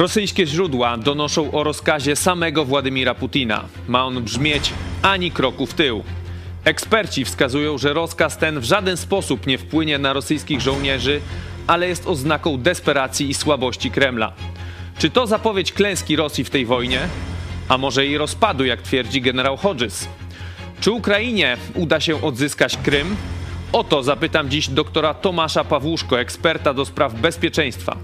Rosyjskie źródła donoszą o rozkazie samego Władimira Putina. Ma on brzmieć ani kroku w tył. Eksperci wskazują, że rozkaz ten w żaden sposób nie wpłynie na rosyjskich żołnierzy, ale jest oznaką desperacji i słabości Kremla. Czy to zapowiedź klęski Rosji w tej wojnie? A może jej rozpadu, jak twierdzi generał Hodges? Czy Ukrainie uda się odzyskać Krym? O to zapytam dziś doktora Tomasza Pawłuszko, eksperta do spraw bezpieczeństwa.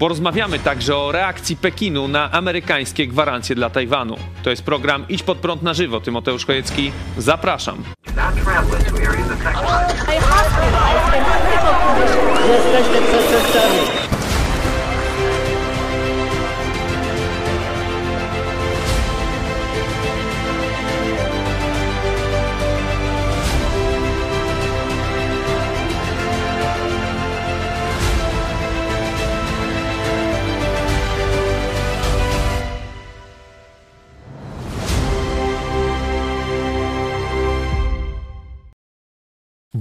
Porozmawiamy także o reakcji Pekinu na amerykańskie gwarancje dla Tajwanu. To jest program Idź pod prąd na żywo. Tymoteusz Chojecki, zapraszam. Jesteśmy.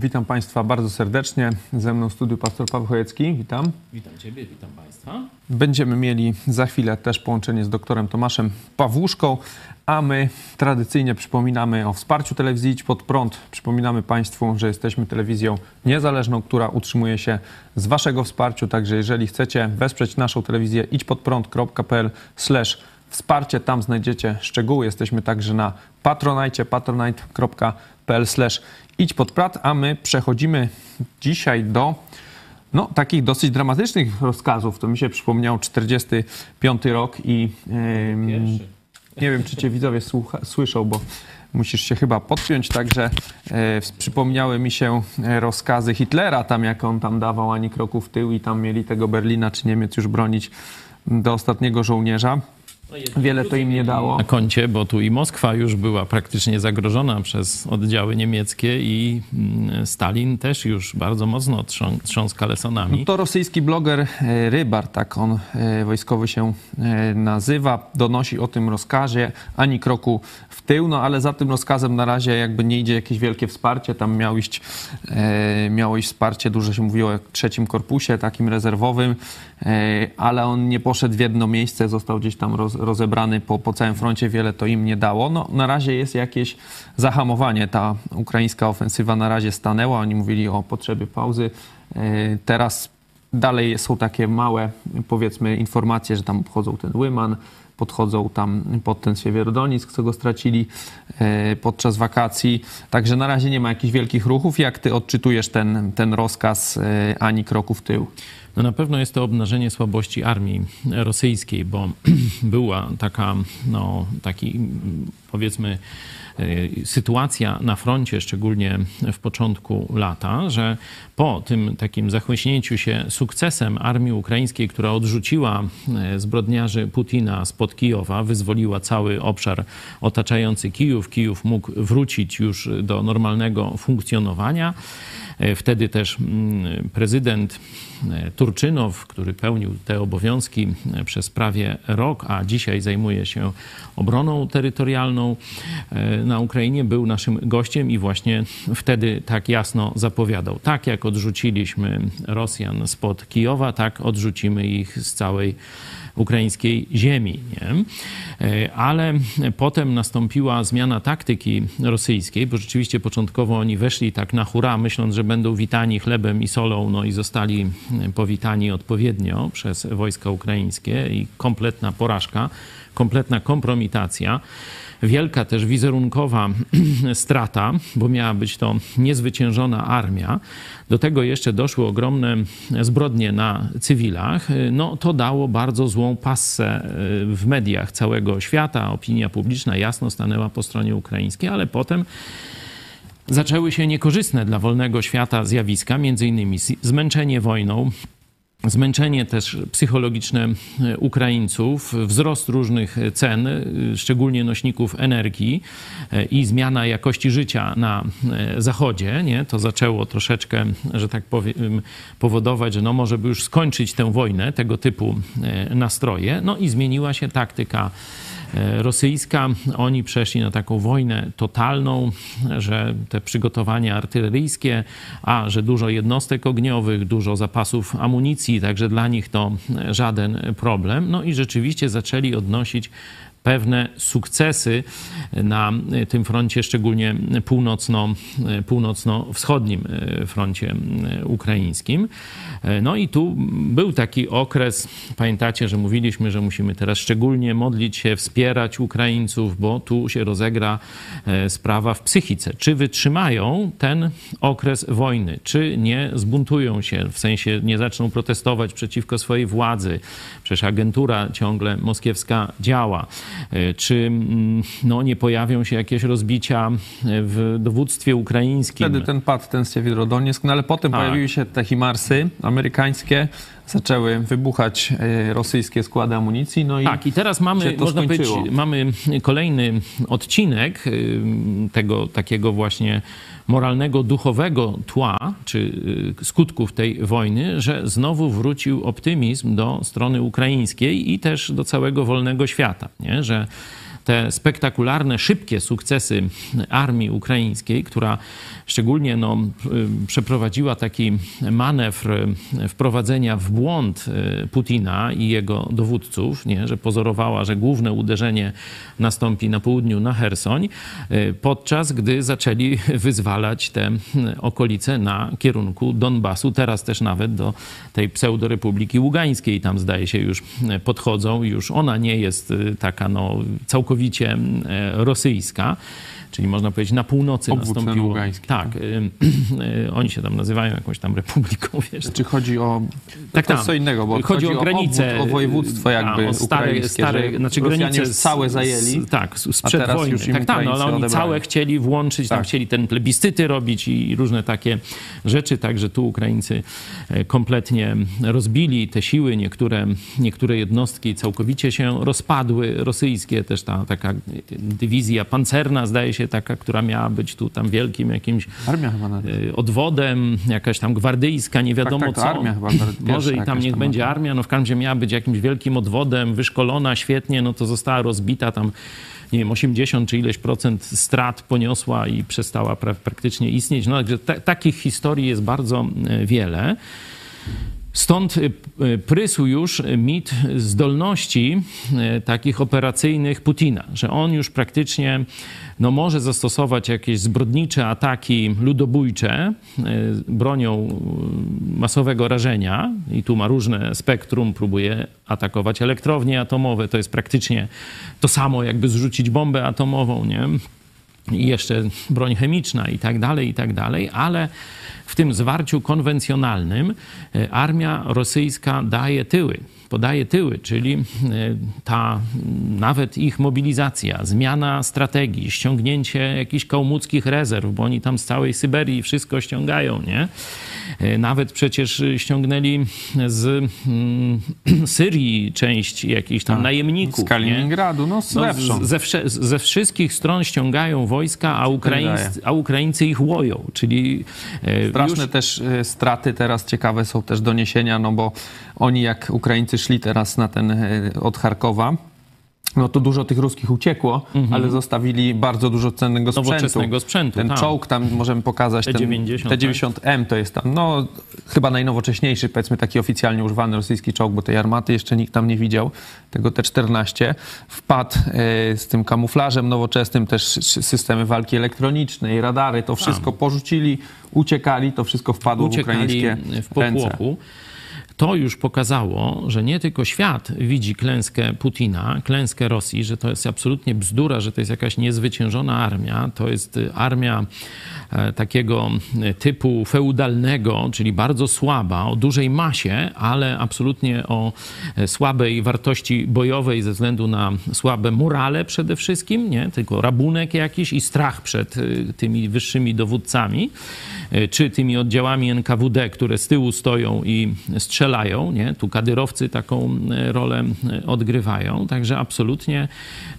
Witam Państwa bardzo serdecznie. Ze mną w studiu pastor Paweł Chojecki. Witam. Witam Ciebie, witam Państwa. Będziemy mieli za chwilę też połączenie z doktorem Tomaszem Pawłuszką, a my tradycyjnie przypominamy o wsparciu telewizji Idź Pod Prąd. Przypominamy Państwu, że jesteśmy telewizją niezależną, która utrzymuje się z Waszego wsparcia. Także jeżeli chcecie wesprzeć naszą telewizję idźpodprąd.pl wsparcie, tam znajdziecie szczegóły. Jesteśmy także na patronajcie, patronite.pl idź pod prat, a my przechodzimy dzisiaj do no, takich dosyć dramatycznych rozkazów. To mi się przypomniał 45 rok i Pierwszy. nie wiem, czy cię widzowie słucha, słyszą, bo musisz się chyba podpiąć. Także e, przypomniały mi się e, rozkazy Hitlera, tam jak on tam dawał ani kroku w tył i tam mieli tego Berlina czy Niemiec już bronić do ostatniego żołnierza. Wiele to im nie dało. Na koncie, bo tu i Moskwa już była praktycznie zagrożona przez oddziały niemieckie i mm, Stalin też już bardzo mocno trząs, trząsł kalesonami. No to rosyjski bloger e, Rybar, tak on e, wojskowy się e, nazywa, donosi o tym rozkazie, ani kroku w tył, no ale za tym rozkazem na razie jakby nie idzie jakieś wielkie wsparcie, tam miało iść, miało iść wsparcie, dużo się mówiło o trzecim korpusie, takim rezerwowym, ale on nie poszedł w jedno miejsce, został gdzieś tam roz, rozebrany po, po całym froncie, wiele to im nie dało. No, na razie jest jakieś zahamowanie. Ta ukraińska ofensywa na razie stanęła. Oni mówili o potrzebie pauzy. E, teraz dalej są takie małe, powiedzmy, informacje, że tam wchodzą ten Łyman, podchodzą tam pod ten Siewierodonisk, co go stracili e, podczas wakacji. Także na razie nie ma jakichś wielkich ruchów. Jak ty odczytujesz ten, ten rozkaz e, ani kroku w tył? No na pewno jest to obnażenie słabości armii rosyjskiej, bo była taka, no, taki powiedzmy e, sytuacja na froncie, szczególnie w początku lata, że po tym takim zachłyśnięciu się sukcesem armii ukraińskiej, która odrzuciła e, zbrodniarzy Putina spod Kijowa, wyzwoliła cały obszar otaczający Kijów, Kijów mógł wrócić już do normalnego funkcjonowania. E, wtedy też mm, prezydent e, Turczynow, który pełnił te obowiązki e, przez prawie rok, a dzisiaj zajmuje się obroną terytorialną na Ukrainie, był naszym gościem i właśnie wtedy tak jasno zapowiadał. Tak jak odrzuciliśmy Rosjan spod Kijowa, tak odrzucimy ich z całej ukraińskiej ziemi. Nie? E, ale potem nastąpiła zmiana taktyki rosyjskiej, bo rzeczywiście początkowo oni weszli tak na hura, myśląc, że będą witani chlebem i solą, no i zostali powitani odpowiednio przez wojska ukraińskie i kompletna porażka, kompletna kompromitacja wielka też wizerunkowa strata, bo miała być to niezwyciężona armia. Do tego jeszcze doszły ogromne zbrodnie na cywilach. No to dało bardzo złą passę e, w mediach całego świata. Opinia publiczna jasno stanęła po stronie ukraińskiej, ale potem zaczęły się niekorzystne dla wolnego świata zjawiska, między innymi zmęczenie wojną, zmęczenie też psychologiczne e, Ukraińców, wzrost różnych cen, e, szczególnie nośników energii e, i zmiana jakości życia na Zachodzie, nie? to zaczęło troszeczkę, że tak powiem, powodować, że no może by już skończyć tę wojnę, tego typu nastroje. No i zmieniła się taktyka e, rosyjska. Oni przeszli na taką wojnę totalną, że te przygotowania artyleryjskie, a że dużo jednostek ogniowych, dużo zapasów amunicji, także dla nich to żaden problem. No i rzeczywiście zaczęli odnosić pewne sukcesy na tym froncie, szczególnie północno, północno-wschodnim froncie ukraińskim. No i tu był taki okres, pamiętacie, że mówiliśmy, że musimy teraz szczególnie modlić się, wspierać Ukraińców, bo tu się rozegra e, sprawa w psychice. Czy wytrzymają ten okres wojny, czy nie zbuntują się, w sensie nie zaczną protestować przeciwko swojej władzy. Przecież agentura ciągle moskiewska działa. E, czy mm, no, nie pojawią się jakieś rozbicia w dowództwie ukraińskim? Wtedy ten padł, ten Siewierodonieck, no ale potem Tak. pojawiły się te Himarsy amerykańskie, zaczęły wybuchać e, rosyjskie składy amunicji, no i Tak, i teraz mamy, można powiedzieć, mamy kolejny odcinek y, tego takiego właśnie moralnego, duchowego tła, czy y, skutków tej wojny, że znowu wrócił optymizm do strony ukraińskiej i też do całego wolnego świata, nie? że te spektakularne, szybkie sukcesy armii ukraińskiej, która szczególnie no, y, przeprowadziła taki manewr y, wprowadzenia w błąd y, Putina i jego dowódców, nie? że pozorowała, że główne uderzenie nastąpi na południu, na Hersoń, podczas gdy zaczęli wyzwalać te okolice na kierunku Donbasu, teraz też nawet do tej pseudorepubliki Ługańskiej, tam zdaje się już podchodzą, już ona nie jest taka no, całkowicie y, rosyjska, czyli można powiedzieć na północy Obwód nastąpiło. Tak, y, oni się tam nazywają jakąś tam republiką, wiesz. Czy chodzi o. Tak, to tak. co innego, bo Chodzi o granice, obwód, o województwo jakby a, o stare, ukraińskie, stare, że znaczy granice już całe zajęli. Z, tak, z- a sprzed teraz wojny. już im tak, tak, no, ale Ukraińcy oni odebrali. całe chcieli włączyć, tam Tak. chcieli ten plebiscyty robić i różne takie rzeczy, także tu Ukraińcy e, kompletnie rozbili te siły, niektóre, niektóre jednostki całkowicie się rozpadły, rosyjskie, też ta taka dywizja pancerna, zdaje się, taka, która miała być tu tam wielkim jakimś Armia chyba nawet. y, odwodem, jakaś tam gwardyjska, nie wiadomo tak, to co. armia chyba Może i tam niech tam będzie armia, no w każdym razie miała być jakimś wielkim odwodem, wyszkolona świetnie, no to została rozbita tam, nie wiem, 80 czy ileś procent strat poniosła i przestała pra praktycznie istnieć. No także ta takich historii jest bardzo y, wiele. Stąd y, y, prysł już mit zdolności y, takich operacyjnych Putina, że on już praktycznie no, może zastosować jakieś zbrodnicze ataki ludobójcze bronią masowego rażenia. I tu ma różne spektrum, próbuje atakować elektrownie atomowe, to jest praktycznie to samo jakby zrzucić bombę atomową, nie? I jeszcze broń chemiczna i tak dalej, i tak dalej, ale w tym zwarciu konwencjonalnym e, armia rosyjska daje tyły. Podaje tyły, czyli e, ta nawet ich mobilizacja, zmiana strategii, ściągnięcie jakichś kałmuckich rezerw, bo oni tam z całej Syberii wszystko ściągają, nie? E, Nawet przecież ściągnęli z mm, Syrii część jakichś tam najemników. Tak. Z Kaliningradu, no, nie? No, zewsząd. z- ze, wsze, ze wszystkich stron ściągają wojska, a, Ukraińscy, a Ukraińcy ich łoją. Czyli e, Straszne już, też straty teraz, ciekawe są też doniesienia, no bo oni jak Ukraińcy szli teraz na ten e, od Charkowa, no to dużo tych ruskich uciekło, ale zostawili bardzo dużo cennego sprzętu. Mhm. Nowoczesnego sprzętu, Ten tak. czołg tam możemy pokazać. ten- T90, T90M to jest tam, no chyba najnowocześniejszy, powiedzmy taki oficjalnie używany rosyjski czołg, bo tej armaty jeszcze nikt tam nie widział, tego T14. Wpadł e, z tym kamuflażem nowoczesnym, też systemy walki elektronicznej, radary, to wszystko porzucili, uciekali, to wszystko wpadło w uciekali ukraińskie w ręce. To już pokazało, że nie tylko świat widzi klęskę Putina, klęskę Rosji, że to jest absolutnie bzdura, że to jest jakaś niezwyciężona armia. To jest y, armia takiego y, typu feudalnego, czyli bardzo słaba, o dużej masie, ale absolutnie o e, słabej wartości bojowej ze względu na słabe morale przede wszystkim, nie? tylko rabunek jakiś i strach przed tymi wyższymi dowódcami, czy tymi oddziałami NKWD, które z tyłu stoją i strzelają nie? Tu kadyrowcy taką e, rolę e, odgrywają, także absolutnie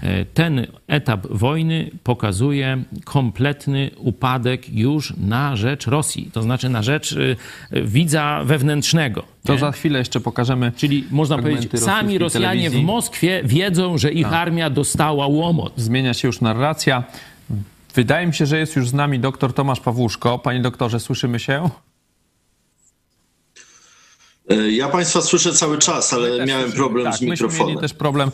e, ten etap wojny pokazuje kompletny upadek już na rzecz Rosji, to znaczy na rzecz e, widza wewnętrznego. To nie? za chwilę jeszcze pokażemy. Czyli można powiedzieć, sami Rosjanie w telewizji. Moskwie wiedzą, że ich armia dostała łomot. Zmienia się już narracja. Wydaje mi się, że jest już z nami doktor Tomasz Pawłuszko. Panie doktorze, słyszymy się? E, Ja Państwa słyszę cały czas, ale miałem problem tak, z myśmy mikrofonem. mieli też problem.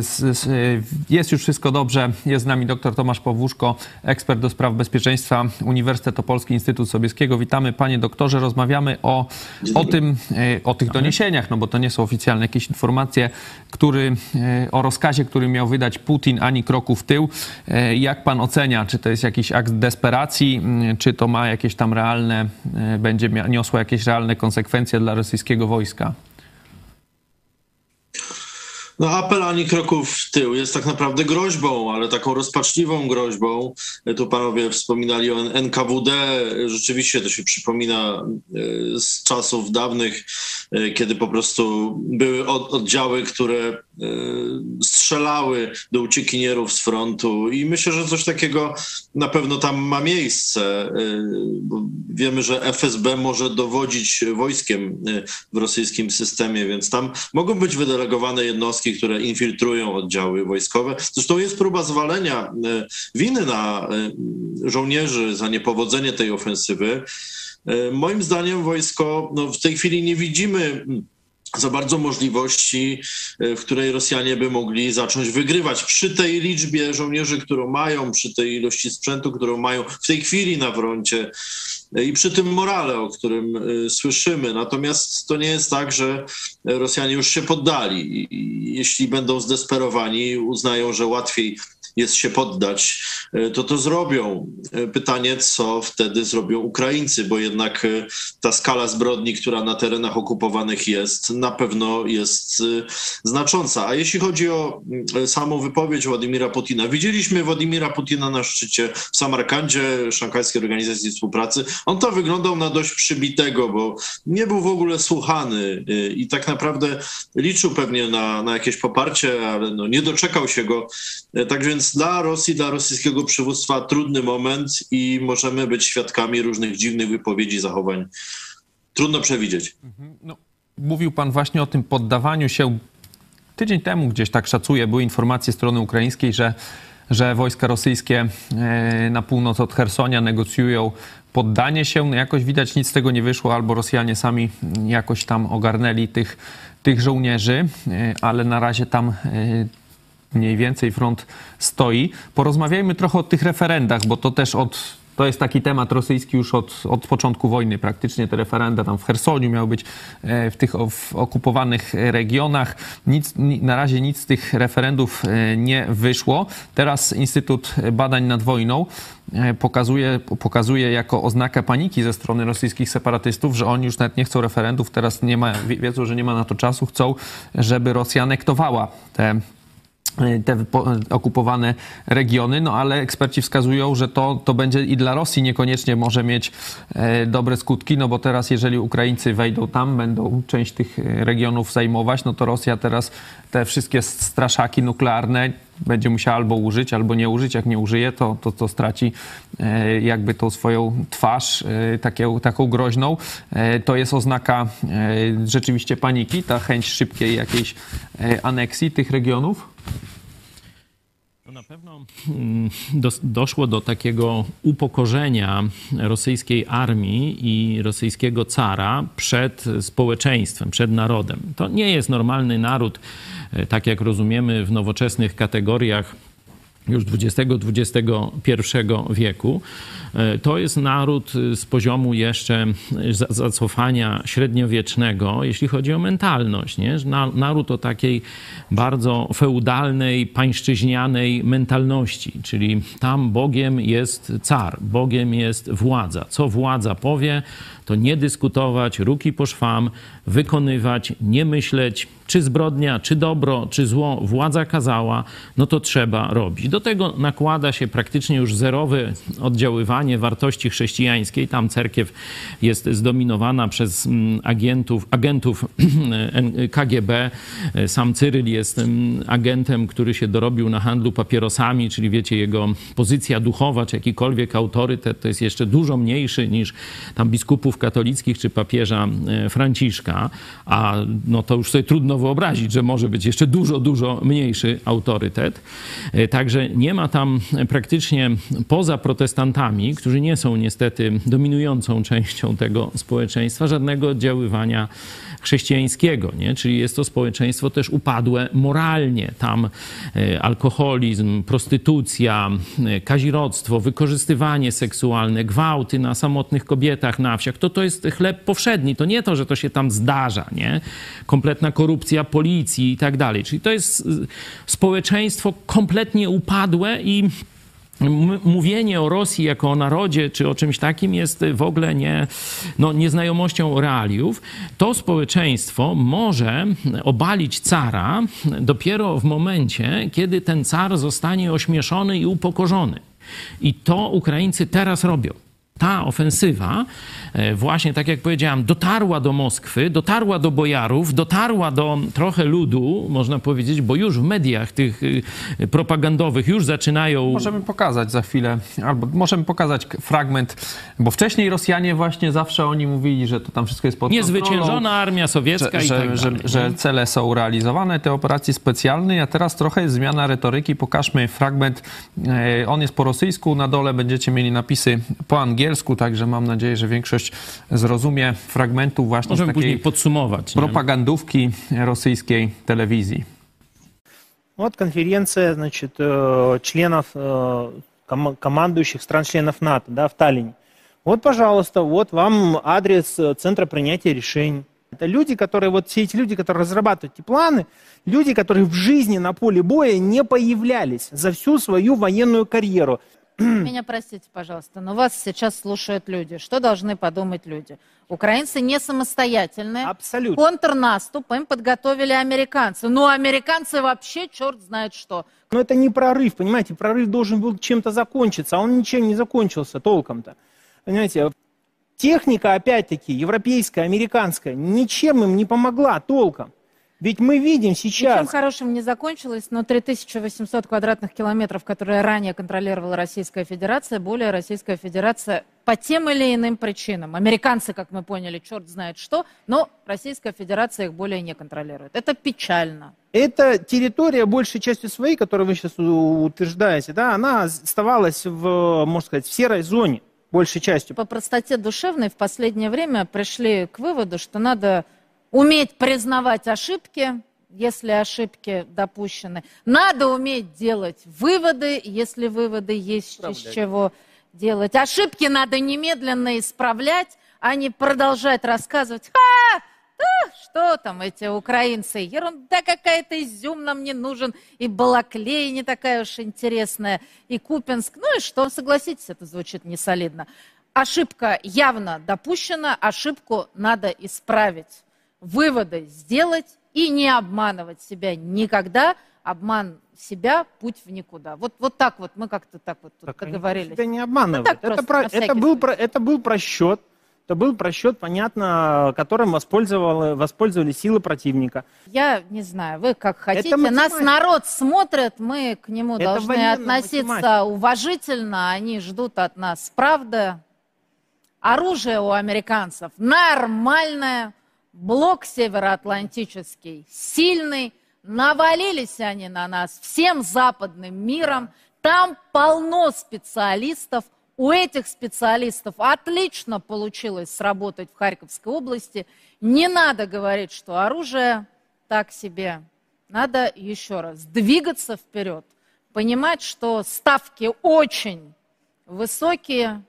Z, z, y, jest już wszystko dobrze. Jest z nami dr Tomasz Pawłuszko, ekspert do spraw bezpieczeństwa Uniwersytet Opolski Instytut Sobieskiego. Witamy panie doktorze. Rozmawiamy o, o tym, o tych doniesieniach, no bo to nie są oficjalne jakieś informacje, który, o rozkazie, który miał wydać Putin ani kroku w tył. Jak pan ocenia, czy to jest jakiś akt desperacji, czy to ma jakieś tam realne, będzie niosło jakieś realne konsekwencje dla rosyjskiego wojska? No apel ani kroków w tył jest tak naprawdę groźbą, ale taką rozpaczliwą groźbą. E, Tu panowie wspominali o NKWD. Rzeczywiście to się przypomina e, z czasów dawnych, e, kiedy po prostu były od- oddziały, które e, strzelały do uciekinierów z frontu i myślę, że coś takiego na pewno tam ma miejsce. e, Wiemy, że FSB może dowodzić wojskiem e, w rosyjskim systemie, więc tam mogą być wydelegowane jednostki, które infiltrują oddziały wojskowe. Zresztą jest próba zwalenia e, winy na e, żołnierzy za niepowodzenie tej ofensywy. E, Moim zdaniem wojsko no, w tej chwili nie widzimy mm, za bardzo możliwości, w której Rosjanie by mogli zacząć wygrywać. Przy tej liczbie żołnierzy, którą mają, przy tej ilości sprzętu, którą mają w tej chwili na froncie i przy tym morale, o którym e, słyszymy. Natomiast to nie jest tak, że Rosjanie już się poddali. Jeśli będą zdesperowani, uznają, że łatwiej jest się poddać, e, to to zrobią. E, Pytanie, co wtedy zrobią Ukraińcy, bo jednak e, ta skala zbrodni, która na terenach okupowanych jest, na pewno jest znacząca. A jeśli chodzi o mm, samą wypowiedź Władimira Putina, widzieliśmy Władimira Putina na szczycie w Samarkandzie, Szanghajskiej Organizacji Współpracy. On to wyglądał na dość przybitego, bo nie był w ogóle słuchany i tak naprawdę liczył pewnie na, na jakieś poparcie, ale no, nie doczekał się go. Tak więc dla Rosji, dla rosyjskiego przywództwa trudny moment i możemy być świadkami różnych dziwnych wypowiedzi, zachowań. Trudno przewidzieć. No, mówił pan właśnie o tym poddawaniu się. Tydzień temu gdzieś tak szacuję, były informacje strony ukraińskiej, że, że wojska rosyjskie e, na północ od Hersonia negocjują poddanie się. No jakoś widać nic z tego nie wyszło, albo Rosjanie sami jakoś tam ogarnęli tych, tych żołnierzy, e, ale na razie tam e, mniej więcej front stoi. Porozmawiajmy trochę o tych referendach, bo to też od. To jest taki temat rosyjski już od, od początku wojny. Praktycznie te referenda tam w Chersoniu miały być e, w tych w okupowanych regionach. Nic, ni- na razie nic z tych referendów e, nie wyszło. Teraz Instytut Badań nad Wojną e, pokazuje, pokazuje jako oznakę paniki ze strony rosyjskich separatystów, że oni już nawet nie chcą referendów, teraz nie ma, wie- wiedzą, że nie ma na to czasu, chcą, żeby Rosja anektowała te te po- okupowane regiony, no ale eksperci wskazują, że to, to będzie i dla Rosji niekoniecznie może mieć e, dobre skutki, no bo teraz jeżeli Ukraińcy wejdą tam, będą część tych regionów zajmować, no to Rosja teraz te wszystkie straszaki nuklearne będzie musiała albo użyć, albo nie użyć. Jak nie użyje, to, to, to straci e, jakby tą swoją twarz, e, taką, taką groźną. E, to jest oznaka rzeczywiście paniki, ta chęć szybkiej jakiejś aneksji tych regionów. To na pewno mm, dos- doszło do takiego upokorzenia rosyjskiej armii i rosyjskiego cara przed społeczeństwem, przed narodem. To nie jest normalny naród, tak jak rozumiemy w nowoczesnych kategoriach już XX-XXI wieku. E, To jest naród y, z poziomu jeszcze za- zacofania średniowiecznego, jeśli chodzi o mentalność. Nie? Naród o takiej bardzo feudalnej, pańszczyźnianej mentalności, czyli tam Bogiem jest car, Bogiem jest władza. Co władza powie, to nie dyskutować, ruki po szwam, wykonywać, nie myśleć, czy zbrodnia, czy dobro, czy zło władza kazała, no to trzeba robić. do tego nakłada się praktycznie już zerowe oddziaływanie wartości chrześcijańskiej. Tam cerkiew jest zdominowana przez mm, agentów, agentów KGB. Sam Cyryl jest mm, agentem, który się dorobił na handlu papierosami, czyli wiecie, jego pozycja duchowa, czy jakikolwiek autorytet to jest jeszcze dużo mniejszy niż tam biskupów katolickich, czy papieża e, Franciszka. A no to już sobie trudno wyobrazić, że może być jeszcze dużo, dużo mniejszy autorytet. E, także nie ma tam praktycznie poza protestantami, którzy nie są niestety dominującą częścią tego społeczeństwa, żadnego oddziaływania chrześcijańskiego, nie? czyli jest to społeczeństwo też upadłe moralnie. Tam e, alkoholizm, prostytucja, e, kazirodztwo, wykorzystywanie seksualne, gwałty na samotnych kobietach na wsiach, to to jest chleb powszedni. To nie to, że to się tam zdarza, nie? Kompletna korupcja policji i tak dalej. Czyli to jest e, społeczeństwo kompletnie upadłe i mówienie o Rosji jako o narodzie czy o czymś takim jest w ogóle nie, no, nieznajomością realiów. To społeczeństwo może obalić cara dopiero w momencie, kiedy ten car zostanie ośmieszony i upokorzony. I to Ukraińcy teraz robią ta ofensywa, e, właśnie tak jak powiedziałam, dotarła do Moskwy, dotarła do bojarów, dotarła do trochę ludu, można powiedzieć, bo już w mediach tych y, propagandowych już zaczynają. Możemy pokazać za chwilę, albo możemy pokazać fragment, bo wcześniej Rosjanie właśnie zawsze oni mówili, że to tam wszystko jest pod Niezwyciężona armia sowiecka że, i tak że, dalej. że cele są realizowane, te operacje specjalne, a teraz trochę jest zmiana retoryki. Pokażmy fragment. E, on jest po rosyjsku, na dole będziecie mieli napisy po angielsku angielsku, także mam nadzieję, że większość zrozumie fragmentów właśnie Możemy z takiej później podsumować. propagandówki rosyjskiej telewizji. Вот конференция, значит, э, членов, э, ком- командующих стран-членов НАТО, да, в Таллине. Вот, пожалуйста, вот вам адрес э, Центра принятия решений. Это люди, которые, вот все эти люди, которые разрабатывают эти планы, люди, которые в жизни на поле боя не появлялись за всю свою военную карьеру. Меня простите, пожалуйста, но вас сейчас слушают люди. Что должны подумать люди? Украинцы не самостоятельные. Абсолютно. Контрнаступ им подготовили американцы. Ну, американцы вообще черт знает что. Но это не прорыв, понимаете, прорыв должен был чем-то закончиться, а он ничем не закончился толком-то. Понимаете, техника, опять-таки, европейская, американская, ничем им не помогла толком. Ведь мы видим Ничем сейчас... хорошим не закончилось, но 3800 квадратных километров, которые ранее контролировала Российская Федерация, более Российская Федерация по тем или иным причинам. Американцы, как мы поняли, черт знает что, но Российская Федерация их более не контролирует. Это печально. Эта территория, большей частью своей, которую вы сейчас утверждаете, да, она оставалась в, можно сказать, в серой зоне, большей частью. По простоте душевной в последнее время пришли к выводу, что надо уметь признавать ошибки, если ошибки допущены. Надо уметь делать выводы, если выводы есть из чего делать. Ошибки надо немедленно исправлять, а не продолжать рассказывать. Ха! Да, что там эти украинцы? Ерунда какая-то, изюм нам не нужен, и Балаклей не такая уж интересная, и Купинск. Ну и что, согласитесь, это звучит несолидно. Ошибка явно допущена, ошибку надо исправить выводы сделать и не обманывать себя никогда. Обман себя – путь в никуда. Вот, вот так вот, мы как-то так вот тут Так договорились. себя не обманывают. Ну, это, про- это, был, про- это был просчет. Это был просчет, понятно, которым воспользовали, воспользовались силы противника. Я не знаю, вы как хотите. Нас народ смотрит, мы к нему Это должны относиться математика. уважительно. Они ждут от нас правды. Оружие у американцев нормальное. Блок североатлантический сильный. Навалились они на нас всем западным миром. Там полно специалистов. У этих специалистов отлично получилось сработать в Харьковской области. Не надо говорить, что оружие так себе. Надо еще раз двигаться вперед, понимать, что ставки очень высокие,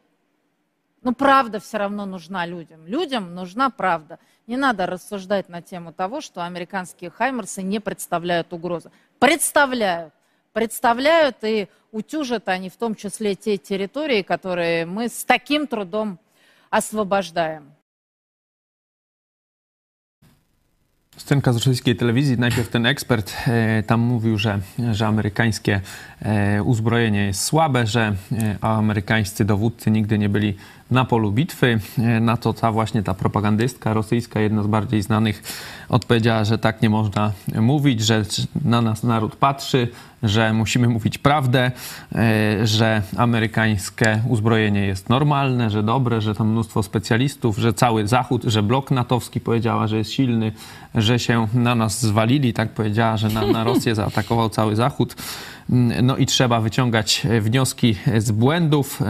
но правда все равно нужна людям. Людям нужна правда. Не надо рассуждать на тему того, что американские хаймерсы не представляют угрозы. Представляют. Представляют и утюжат они в том числе те территории, которые мы с таким трудом освобождаем. Scenka z rosyjskiej telewizji. Najpierw ten ekspert e, tam mówił, że, że amerykańskie e, uzbrojenie jest słabe, że e, amerykańscy dowódcy nigdy nie byli na polu bitwy. E, Na to ta właśnie ta propagandystka rosyjska, jedna z bardziej znanych, odpowiedziała, że tak nie można mówić, że na nas naród patrzy, że musimy mówić prawdę, e, że amerykańskie uzbrojenie jest normalne, że dobre, że tam mnóstwo specjalistów, że cały Zachód, że blok natowski powiedziała, że jest silny, że się na nas zwalili, tak powiedziała, że na, na Rosję zaatakował cały Zachód. No i trzeba wyciągać wnioski z błędów,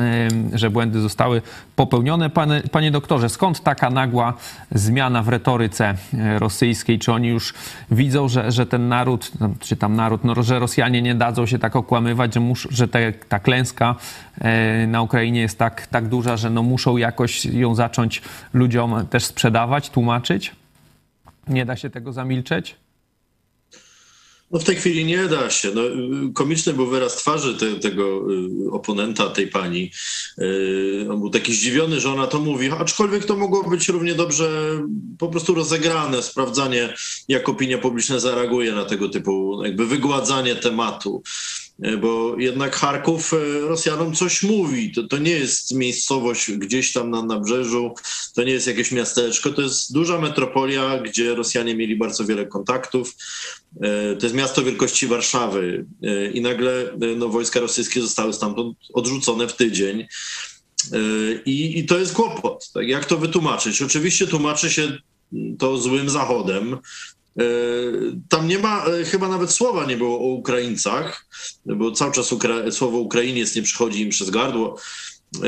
że błędy zostały popełnione. Panie, panie doktorze, skąd taka nagła zmiana w retoryce e, rosyjskiej? Czy oni już widzą, że, że ten naród, no, czy tam naród, no, że Rosjanie nie dadzą się tak okłamywać, że, mus, że te, ta klęska e, na Ukrainie jest tak, tak duża, że no, muszą jakoś ją zacząć ludziom też sprzedawać, tłumaczyć? Nie da się tego zamilczeć? No w tej chwili nie da się. No, komiczny był wyraz twarzy te, tego y, oponenta, tej pani. Y, On był taki zdziwiony, że ona to mówi, aczkolwiek to mogło być równie dobrze po prostu rozegrane, sprawdzanie, jak opinia publiczna zareaguje na tego typu jakby wygładzanie tematu. Y, Bo jednak Charków y, Rosjanom coś mówi. To, to nie jest miejscowość gdzieś tam na nabrzeżu, to nie jest jakieś miasteczko, to jest duża metropolia, gdzie Rosjanie mieli bardzo wiele kontaktów. E, To jest miasto wielkości Warszawy e, i nagle e, no, wojska rosyjskie zostały stamtąd odrzucone w tydzień. E, I, I to jest kłopot. Tak? Jak to wytłumaczyć? Oczywiście tłumaczy się to złym zachodem. E, Tam nie ma, e, chyba nawet słowa nie było o Ukraińcach, bo cały czas Ukra- słowo Ukrainiec nie przychodzi im przez gardło. E,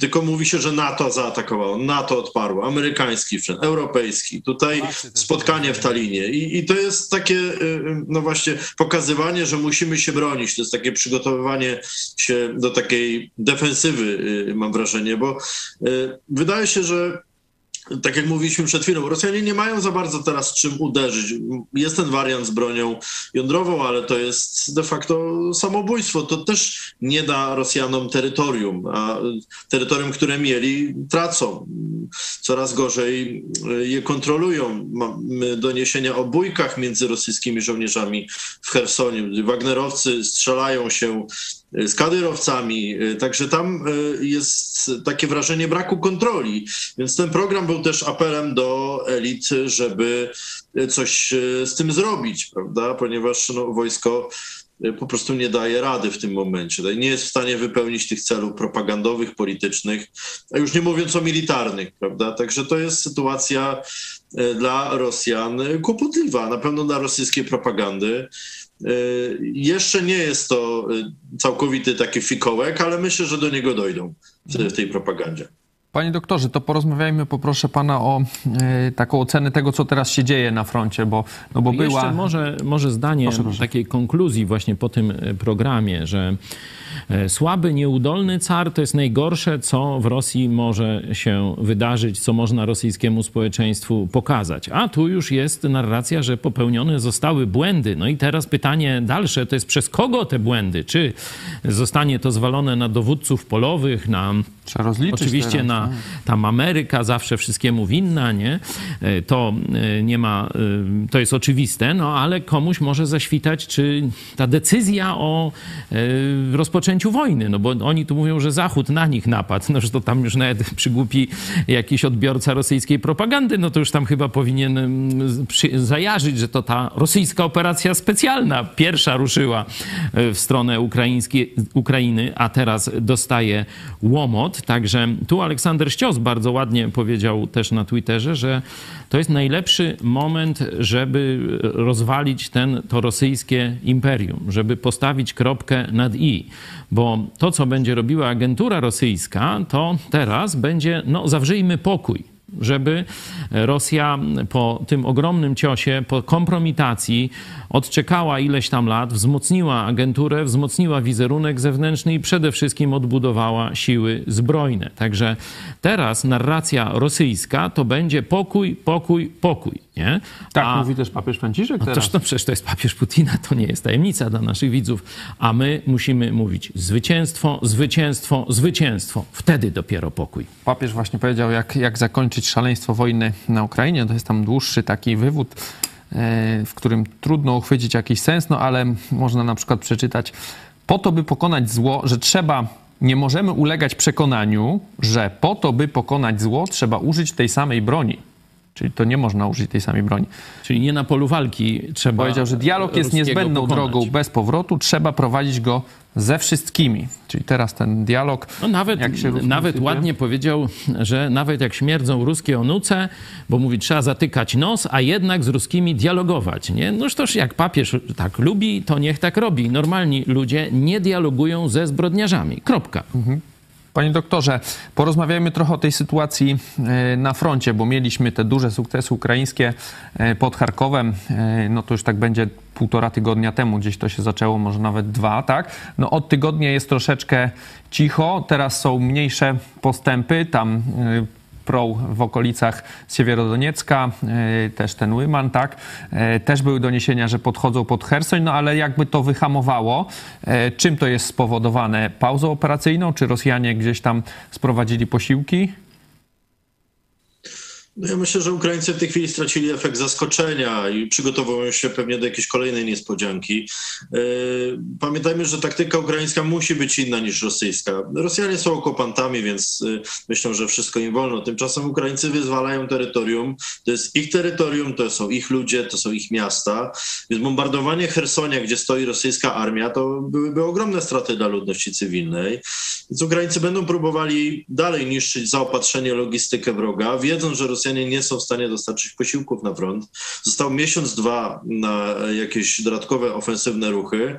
Tylko mówi się, że NATO zaatakowało, NATO odparło, amerykański sprzęt, europejski. Tutaj spotkanie w Talinie. I, I to jest takie, no właśnie, pokazywanie, że musimy się bronić. To jest takie przygotowywanie się do takiej defensywy, mam wrażenie, bo wydaje się, że tak jak mówiliśmy przed chwilą, Rosjanie nie mają za bardzo teraz czym uderzyć. Jest ten wariant z bronią jądrową, ale to jest de facto samobójstwo. To też nie da Rosjanom terytorium, a terytorium, które mieli, tracą. Coraz gorzej je kontrolują. Mamy doniesienia o bójkach między rosyjskimi żołnierzami w Hersonie. Wagnerowcy strzelają się z kadyrowcami, także tam y, jest takie wrażenie braku kontroli. Więc ten program był też apelem do elit, żeby coś y, z tym zrobić, prawda? Ponieważ no, wojsko y, po prostu nie daje rady w tym momencie. Nie jest w stanie wypełnić tych celów propagandowych, politycznych, a już nie mówiąc o militarnych, prawda? Także to jest sytuacja y, dla Rosjan kłopotliwa, na pewno dla rosyjskiej propagandy. Y, Jeszcze nie jest to y, całkowity taki fikołek, ale myślę, że do niego dojdą w, tej propagandzie. Panie doktorze, to porozmawiajmy, poproszę pana o e, taką ocenę tego, co teraz się dzieje na froncie, bo, no bo była... Jeszcze może, może zdanie Proszę, proszę. takiej konkluzji właśnie po tym e, programie, że e, słaby, nieudolny car to jest najgorsze, co w Rosji może się wydarzyć, co można rosyjskiemu społeczeństwu pokazać. A tu już jest narracja, że popełnione zostały błędy. No i teraz pytanie dalsze to jest przez kogo te błędy? Czy zostanie to zwalone na dowódców polowych, na Oczywiście teraz, na tak. tam Ameryka zawsze wszystkiemu winna, nie? E, To e, nie ma, e, to jest oczywiste, no ale komuś może zaświtać, czy ta decyzja o e, rozpoczęciu wojny, no bo oni tu mówią, że Zachód na nich napadł, no że to tam już nawet przygłupi jakiś odbiorca rosyjskiej propagandy, no to już tam chyba powinien mm, zajarzyć, że to ta rosyjska operacja specjalna pierwsza ruszyła e, w stronę ukraińskiej, Ukrainy, a teraz dostaje łomot. Także tu Aleksander Ścios bardzo ładnie powiedział też na Twitterze, że to jest najlepszy moment, żeby rozwalić ten, to rosyjskie imperium, żeby postawić kropkę nad i. Bo to, co będzie robiła agentura rosyjska, to teraz będzie, no zawrzyjmy pokój żeby Rosja po tym ogromnym ciosie, po kompromitacji odczekała ileś tam lat, wzmocniła agenturę, wzmocniła wizerunek zewnętrzny i przede wszystkim odbudowała siły zbrojne. Także teraz narracja rosyjska to będzie pokój, pokój, pokój. Nie? Tak A- mówi też papież Franciszek no teraz. to przecież to jest papież Putina, to nie jest tajemnica dla naszych widzów. A my musimy mówić zwycięstwo, zwycięstwo, zwycięstwo. Wtedy dopiero pokój. Papież właśnie powiedział, jak, jak zakończyć szaleństwo wojny na Ukrainie. To jest tam dłuższy taki wywód, e, w którym trudno uchwycić jakiś sens, no ale można na przykład przeczytać, po to, by pokonać zło, że trzeba, nie możemy ulegać przekonaniu, że po to, by pokonać zło, trzeba użyć tej samej broni. Czyli to nie można użyć tej samej broni. Czyli nie na polu walki trzeba. Powiedział, że dialog jest niezbędną pokonać. drogą bez powrotu, trzeba prowadzić go ze wszystkimi. Czyli teraz ten dialog. No nawet, nawet ładnie powiedział, że nawet jak śmierdzą ruskie onuce, bo mówi, trzeba zatykać nos, a jednak z ruskimi dialogować. Nie? Noż toż jak papież tak lubi, to niech tak robi. Normalni ludzie nie dialogują ze zbrodniarzami. Kropka. Panie doktorze, porozmawiajmy trochę o tej sytuacji e, na froncie, bo mieliśmy te duże sukcesy ukraińskie e, pod Charkowem. E, No to już tak będzie półtora tygodnia temu, gdzieś to się zaczęło, może nawet dwa, tak? No od tygodnia jest troszeczkę cicho, teraz są mniejsze postępy, tam Proł w okolicach Siewierodoniecka, e, też ten Łyman, tak? E, Też były doniesienia, że podchodzą pod Hersoń, no ale jakby to wyhamowało. E, Czym to jest spowodowane? Pauzą operacyjną? Czy Rosjanie gdzieś tam sprowadzili posiłki? No ja myślę, że Ukraińcy w tej chwili stracili efekt zaskoczenia i przygotowują się pewnie do jakiejś kolejnej niespodzianki. Yy, Pamiętajmy, że taktyka ukraińska musi być inna niż rosyjska. Rosjanie są okupantami, więc yy, myślą, że wszystko im wolno. Tymczasem Ukraińcy wyzwalają terytorium. To jest ich terytorium, to są ich ludzie, to są ich miasta. Więc bombardowanie Hersonia, gdzie stoi rosyjska armia, to byłyby ogromne straty dla ludności cywilnej. Więc Ukraińcy będą próbowali dalej niszczyć zaopatrzenie, logistykę wroga, wiedząc, że Rosjanie nie są w stanie dostarczyć posiłków na front. Został miesiąc, dwa na jakieś dodatkowe ofensywne ruchy.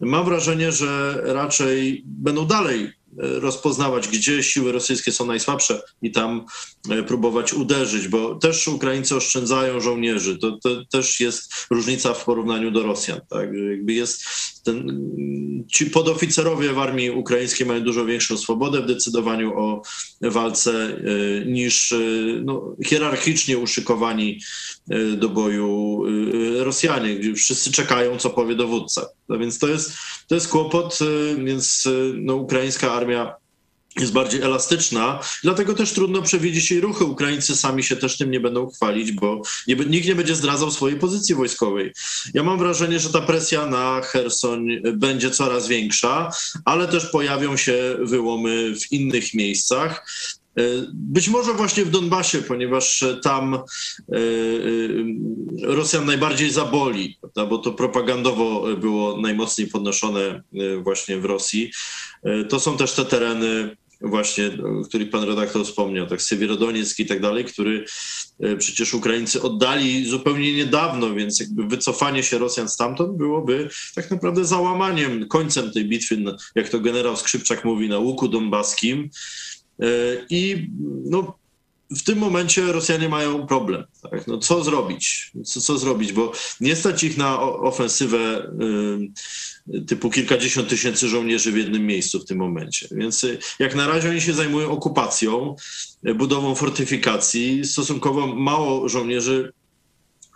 Mam wrażenie, że raczej będą dalej e, rozpoznawać, gdzie siły rosyjskie są najsłabsze i tam próbować uderzyć, bo też Ukraińcy oszczędzają żołnierzy. To, to też jest różnica w porównaniu do Rosjan. Tak? Jakby jest ten, ci podoficerowie w armii ukraińskiej mają dużo większą swobodę w decydowaniu o walce e, niż e, no, hierarchicznie uszykowani e, do boju e, Rosjanie, gdzie wszyscy czekają, co powie dowódca. No więc to jest, to jest kłopot, e, więc e, no, ukraińska armia jest bardziej elastyczna, dlatego też trudno przewidzieć jej ruchy. Ukraińcy sami się też tym nie będą chwalić, bo nie, nikt nie będzie zdradzał swojej pozycji wojskowej. Ja mam wrażenie, że ta presja na Hersoń będzie coraz większa, ale też pojawią się wyłomy w innych miejscach. E, Być może właśnie w Donbasie, ponieważ tam e, e, Rosjan najbardziej zaboli, bo to propagandowo było najmocniej podnoszone właśnie w Rosji. To są też te tereny właśnie, o pan redaktor wspomniał, tak Sywierodoniec i tak dalej, który e, przecież Ukraińcy oddali zupełnie niedawno, więc jakby wycofanie się Rosjan stamtąd byłoby tak naprawdę załamaniem, końcem tej bitwy, jak to generał Skrzypczak mówi, na łuku donbaskim. E, I no, w tym momencie Rosjanie mają problem. Tak? No, co zrobić? Co, co zrobić? Bo nie stać ich na ofensywę y, typu kilkadziesiąt tysięcy żołnierzy w jednym miejscu w tym momencie. Więc y, jak na razie oni się zajmują okupacją, y, budową fortyfikacji. Stosunkowo mało żołnierzy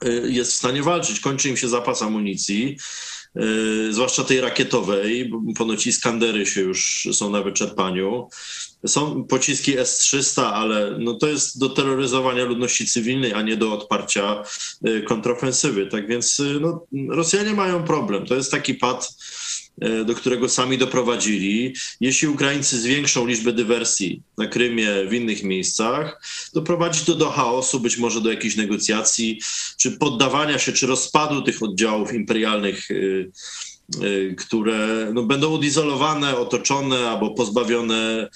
y, jest w stanie walczyć. Kończy im się zapas amunicji. Y, Zwłaszcza tej rakietowej, bo ponoć Iskandery się już są na wyczerpaniu. Są pociski S-300, ale no to jest do terroryzowania ludności cywilnej, a nie do odparcia y, kontrofensywy. Tak więc y, no, Rosjanie mają problem. To jest taki pad, do którego sami doprowadzili. Jeśli Ukraińcy zwiększą liczbę dywersji na Krymie, w innych miejscach, doprowadzi to do chaosu, być może do jakichś negocjacji, czy poddawania się, czy rozpadu tych oddziałów imperialnych y, y, które no, będą odizolowane, otoczone albo pozbawione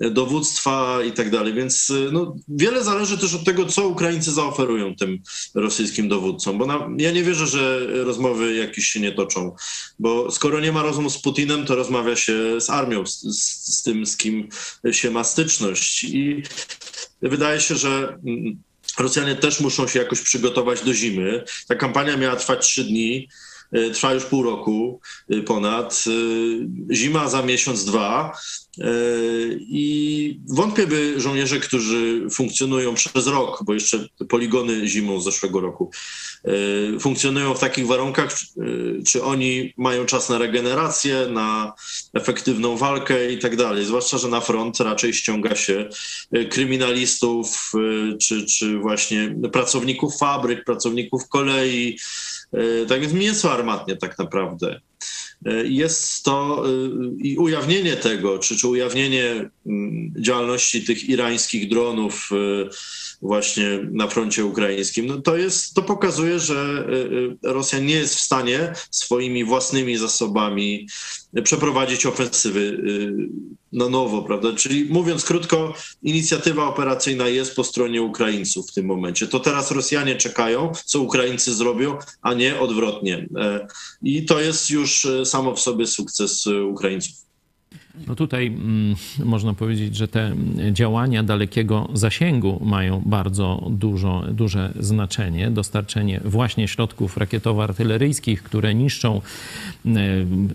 dowództwa i tak dalej. Więc y, no, wiele zależy też od tego, co Ukraińcy zaoferują tym rosyjskim dowódcom, bo na, ja nie wierzę, że rozmowy jakieś się nie toczą, bo skoro nie ma rozmów z Putinem, to rozmawia się z armią, z, z, tym, z kim się ma styczność i wydaje się, że mm, Rosjanie też muszą się jakoś przygotować do zimy. Ta kampania miała trwać trzy dni. trwa już pół roku ponad. Zima za miesiąc, dwa. I wątpię, by żołnierze, którzy funkcjonują przez rok, bo jeszcze poligony zimą zeszłego roku, funkcjonują w takich warunkach, czy oni mają czas na regenerację, na efektywną walkę i tak dalej. Zwłaszcza, że na front raczej ściąga się kryminalistów, czy, czy właśnie pracowników fabryk, pracowników kolei. Tak więc mięso armatnie tak naprawdę. Jest to i ujawnienie tego, czy, czy ujawnienie działalności tych irańskich dronów właśnie na froncie ukraińskim, no to, jest, to pokazuje, że Rosja nie jest w stanie swoimi własnymi zasobami przeprowadzić ofensywy na nowo, prawda? Czyli mówiąc krótko, inicjatywa operacyjna jest po stronie Ukraińców w tym momencie. To teraz Rosjanie czekają, co Ukraińcy zrobią, a nie odwrotnie. I to jest już samo w sobie sukces Ukraińców. No tutaj mm, można powiedzieć, że te działania dalekiego zasięgu mają bardzo dużo, duże znaczenie. Dostarczenie właśnie środków rakietowo-artyleryjskich, które niszczą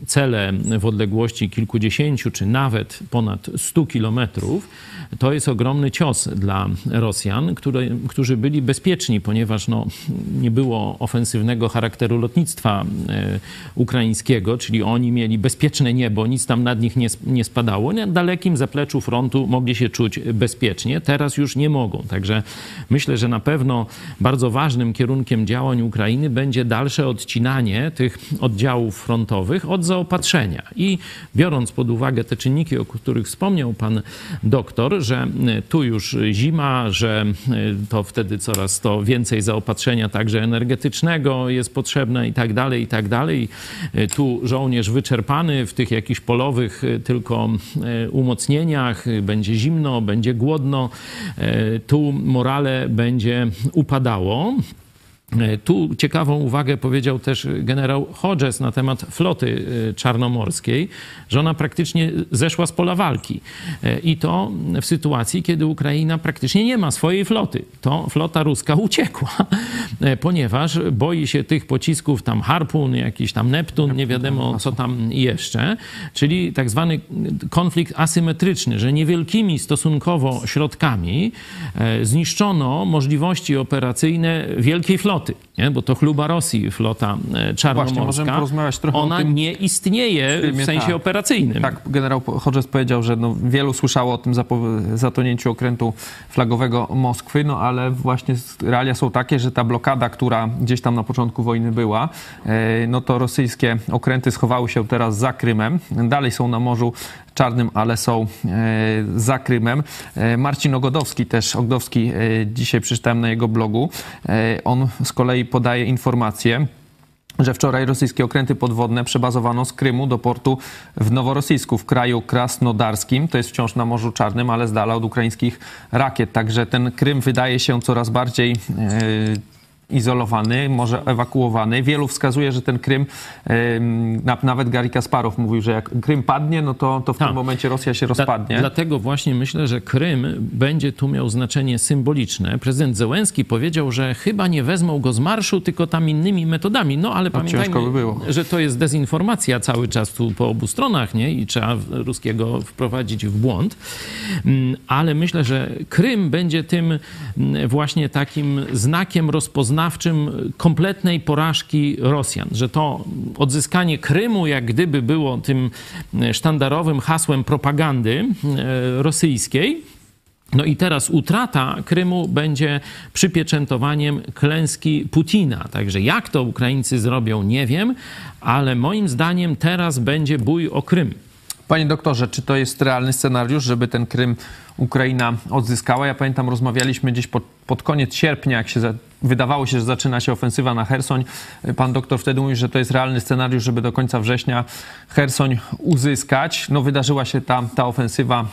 cele w odległości kilkudziesięciu czy nawet ponad 100 kilometrów, to jest ogromny cios dla Rosjan, które, którzy byli bezpieczni, ponieważ no, nie było ofensywnego charakteru lotnictwa e, ukraińskiego, czyli oni mieli bezpieczne niebo, nic tam nad nich nie, nie spadało. Na dalekim zapleczu frontu mogli się czuć bezpiecznie, teraz już nie mogą. Także myślę, że na pewno bardzo ważnym kierunkiem działań Ukrainy będzie dalsze odcinanie tych oddziałów frontowych od zaopatrzenia. I biorąc pod uwagę te czynniki, o których wspomniał pan doktor, że tu już zima, że to wtedy coraz to więcej zaopatrzenia także energetycznego jest potrzebne i tak dalej, i tak dalej. Tu żołnierz wyczerpany w tych jakichś polowych tylko umocnieniach, będzie zimno, będzie głodno, tu morale będzie upadało. E, tu ciekawą uwagę powiedział też generał Hodges na temat floty e, czarnomorskiej, że ona praktycznie zeszła z pola walki. E, I to w sytuacji, kiedy Ukraina praktycznie nie ma swojej floty. To flota ruska uciekła, ponieważ boi się tych pocisków, tam Harpun, jakiś tam Neptun, nie wiadomo co tam jeszcze, czyli tak zwany konflikt asymetryczny, że niewielkimi stosunkowo środkami zniszczono możliwości operacyjne wielkiej floty floty, nie? bo to chluba Rosji, flota e, czarnomorska, Właśnie, ona nie istnieje w, w sensie tak. operacyjnym. Tak, generał Hodges powiedział, że no, wielu słyszało o tym zatonięciu okrętu flagowego Moskwy, no ale właśnie realia są takie, że ta blokada, która gdzieś tam na początku wojny była, e, no to rosyjskie okręty schowały się teraz za Krymem, dalej są na Morzu Czarnym, ale są e, za Krymem. Marcin Ogodowski też, Ogodowski dzisiaj przeczytałem na jego blogu, on z kolei podaje informację, że wczoraj rosyjskie okręty podwodne przebazowano z Krymu do portu w Noworosyjsku, w kraju krasnodarskim. To jest wciąż na Morzu Czarnym, ale z dala od ukraińskich rakiet. Także ten Krym wydaje się coraz bardziej izolowany, może ewakuowany. Wielu wskazuje, że ten Krym, nawet Gary Kasparow mówił, że jak Krym padnie, no to, to w tym tak. momencie Rosja się rozpadnie. Dla, dlatego właśnie myślę, że Krym będzie tu miał znaczenie symboliczne. Prezydent Zełenski powiedział, że chyba nie wezmą go z marszu, tylko tam innymi metodami. No ale no, pamiętajmy, by że to jest dezinformacja cały czas tu po obu stronach, nie? I trzeba ruskiego wprowadzić w błąd. Mm, ale myślę, że Krym będzie tym mm, właśnie takim znakiem rozpoznania rozpoznawczym kompletnej porażki Rosjan, że to odzyskanie Krymu jak gdyby było tym sztandarowym hasłem propagandy e, rosyjskiej, no i teraz utrata Krymu będzie przypieczętowaniem klęski Putina. Także jak to Ukraińcy zrobią, nie wiem, ale moim zdaniem teraz będzie bój o Krym. Panie doktorze, czy to jest realny scenariusz, żeby ten Krym Ukraina odzyskała? Ja pamiętam, rozmawialiśmy gdzieś pod, pod koniec sierpnia, jak się za, wydawało się, że zaczyna się ofensywa na Hersoń. Pan doktor wtedy mówi, że to jest realny scenariusz, żeby do końca września Hersoń uzyskać. No wydarzyła się ta, ta ofensywa e,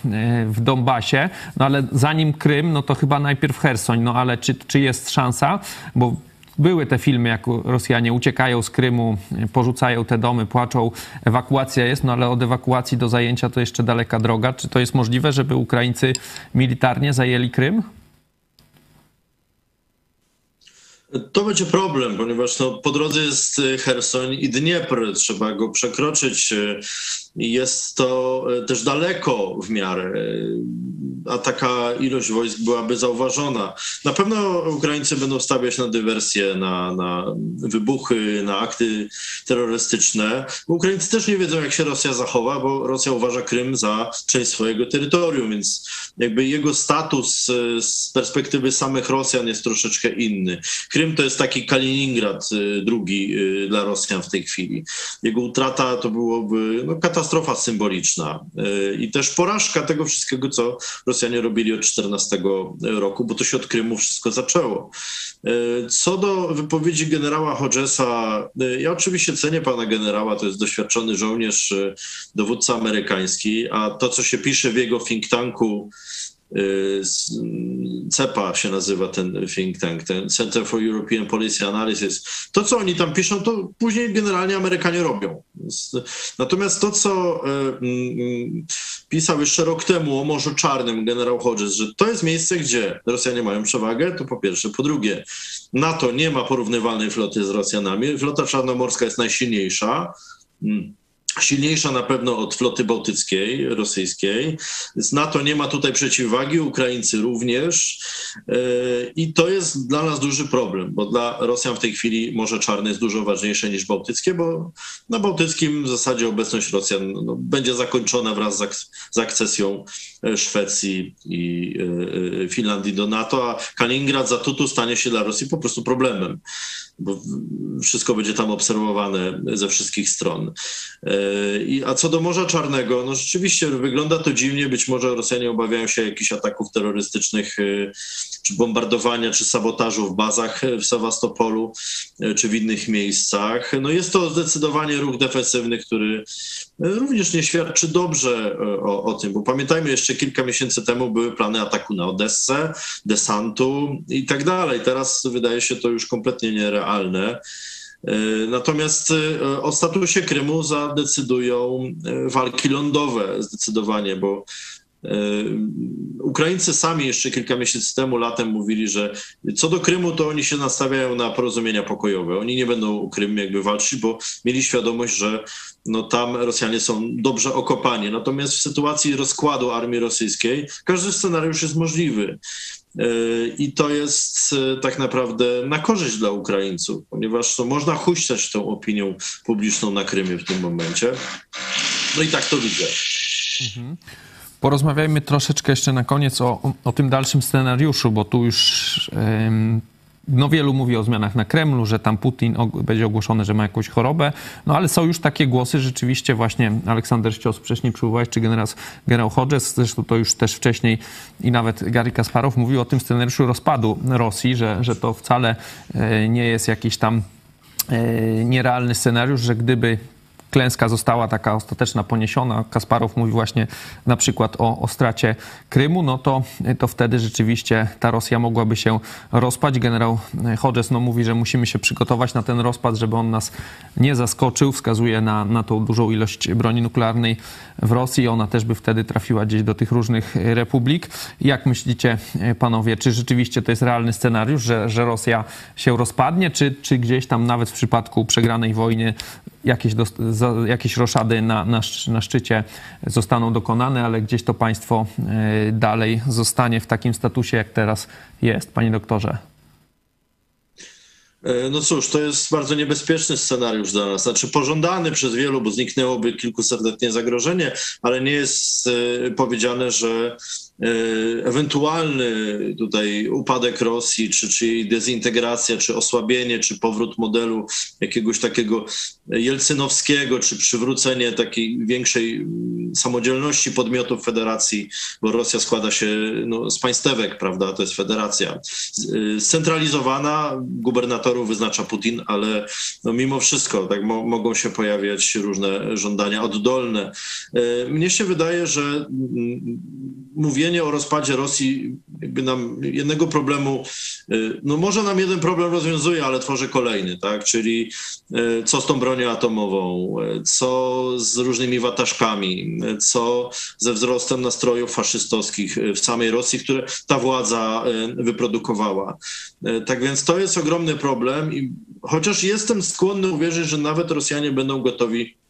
w Donbasie, no ale zanim Krym, no to chyba najpierw Hersoń. No ale czy, czy jest szansa? Bo były te filmy, jak Rosjanie uciekają z Krymu, porzucają te domy, płaczą, ewakuacja jest, no ale od ewakuacji do zajęcia to jeszcze daleka droga. Czy to jest możliwe, żeby Ukraińcy militarnie zajęli Krym? To będzie problem, ponieważ no, po drodze jest Hersoń i Dniepr, trzeba go przekroczyć. Jest to też daleko w miarę, a taka ilość wojsk byłaby zauważona. Na pewno Ukraińcy będą stawiać na dywersje, na, na wybuchy, na akty terrorystyczne. Ukraińcy też nie wiedzą, jak się Rosja zachowa, bo Rosja uważa Krym za część swojego terytorium, więc jakby jego status z perspektywy samych Rosjan jest troszeczkę inny. Krym to jest taki Kaliningrad y, drugi y, dla Rosjan w tej chwili. Jego utrata to byłoby no, katastrofa symboliczna i też porażka tego wszystkiego, co Rosjanie robili od 14 roku, bo to się od Krymu wszystko zaczęło. Co do wypowiedzi generała Hodgesa, ja oczywiście cenię pana generała, to jest doświadczony żołnierz, dowódca amerykański, a to, co się pisze w jego think tanku, Y, CEPA się nazywa ten think tank, ten Center for European Policy Analysis. To, co oni tam piszą, to później generalnie Amerykanie robią. Natomiast to, co y, mm, pisał jeszcze rok temu o Morzu Czarnym generał Hodges, że to jest miejsce, gdzie Rosjanie mają przewagę, to po pierwsze. Po drugie, NATO nie ma porównywalnej floty z Rosjanami. Flota czarnomorska jest najsilniejsza. Silniejsza na pewno od floty bałtyckiej, rosyjskiej. Z NATO nie ma tutaj przeciwwagi, Ukraińcy również. E, I to jest dla nas duży problem, bo dla Rosjan w tej chwili Morze Czarne jest dużo ważniejsze niż bałtyckie, bo na bałtyckim w zasadzie obecność Rosjan no, będzie zakończona wraz z, ak z akcesją e, Szwecji i e, Finlandii do NATO, a Kaliningrad za tutu stanie się dla Rosji po prostu problemem bo wszystko będzie tam obserwowane ze wszystkich stron. E, a co do Morza Czarnego, no rzeczywiście wygląda to dziwnie. Być może Rosjanie obawiają się jakichś ataków terrorystycznych, e, czy bombardowania, czy sabotażu w bazach w Sewastopolu, e, czy w innych miejscach. No jest to zdecydowanie ruch defensywny, który również nie świadczy dobrze o, o tym, bo pamiętajmy, jeszcze kilka miesięcy temu były plany ataku na Odessę, desantu i tak dalej. Teraz wydaje się to już kompletnie nierealne. E, natomiast e, o statusie Krymu zadecydują e, walki lądowe zdecydowanie, bo Ukraińcy sami jeszcze kilka miesięcy temu, latem mówili, że co do Krymu, to oni się nastawiają na porozumienia pokojowe. Oni nie będą o Krym jakby walczyć, bo mieli świadomość, że no tam Rosjanie są dobrze okopani. Natomiast w sytuacji rozkładu armii rosyjskiej każdy scenariusz jest możliwy. E, I to jest e, tak naprawdę na korzyść dla Ukraińców, ponieważ to można huśtać tą opinią publiczną na Krymie w tym momencie. No i tak to widzę. Mhm. Porozmawiajmy troszeczkę jeszcze na koniec o, o tym dalszym scenariuszu, bo tu już no wielu mówi o zmianach na Kremlu, że tam Putin będzie ogłoszony, że ma jakąś chorobę, no ale są już takie głosy, rzeczywiście właśnie Aleksander Ścios wcześniej przywołałeś, czy generał, generał Hodges, zresztą to już też wcześniej i nawet Gary Kasparow mówił o tym scenariuszu rozpadu Rosji, że, że to wcale e, nie jest jakiś tam e, nierealny scenariusz, że gdyby klęska została taka ostateczna poniesiona, Kasparow mówi właśnie na przykład o, o stracie Krymu, no to, to wtedy rzeczywiście ta Rosja mogłaby się rozpaść. Generał Hodges no, mówi, że musimy się przygotować na ten rozpad, żeby on nas nie zaskoczył. Wskazuje na, na tą dużą ilość broni nuklearnej w Rosji. Ona też by wtedy trafiła gdzieś do tych różnych republik. Jak myślicie, panowie, czy rzeczywiście to jest realny scenariusz, że, że Rosja się rozpadnie, czy, czy gdzieś tam nawet w przypadku przegranej wojny jakieś, do, jakieś roszady na, na, na szczycie zostaną dokonane, ale gdzieś to państwo e, dalej zostanie w takim statusie, jak teraz jest, panie doktorze. E, no cóż, to jest bardzo niebezpieczny scenariusz dla nas. Znaczy pożądany przez wielu, bo zniknęłoby kilkusetletnie zagrożenie, ale nie jest e, powiedziane, że E, ewentualny tutaj upadek Rosji, czy, czy jej dezintegracja, czy osłabienie, czy powrót modelu jakiegoś takiego jelcynowskiego, czy przywrócenie takiej większej samodzielności podmiotów federacji, bo Rosja składa się no, z państewek, prawda, to jest federacja. E, scentralizowana, gubernatorów wyznacza Putin, ale no, mimo wszystko tak mo mogą się pojawiać różne żądania oddolne. E, mnie się wydaje, że mm, mówienie o rozpadzie Rosji jakby nam jednego problemu, y, no może nam jeden problem rozwiązuje, ale tworzy kolejny, tak? Czyli y, co z tą bronią atomową, y, co z różnymi wataszkami, co ze wzrostem nastrojów faszystowskich w samej Rosji, które ta władza wyprodukowała. Tak więc to jest ogromny problem i chociaż jestem skłonny uwierzyć, że nawet Rosjanie będą gotowi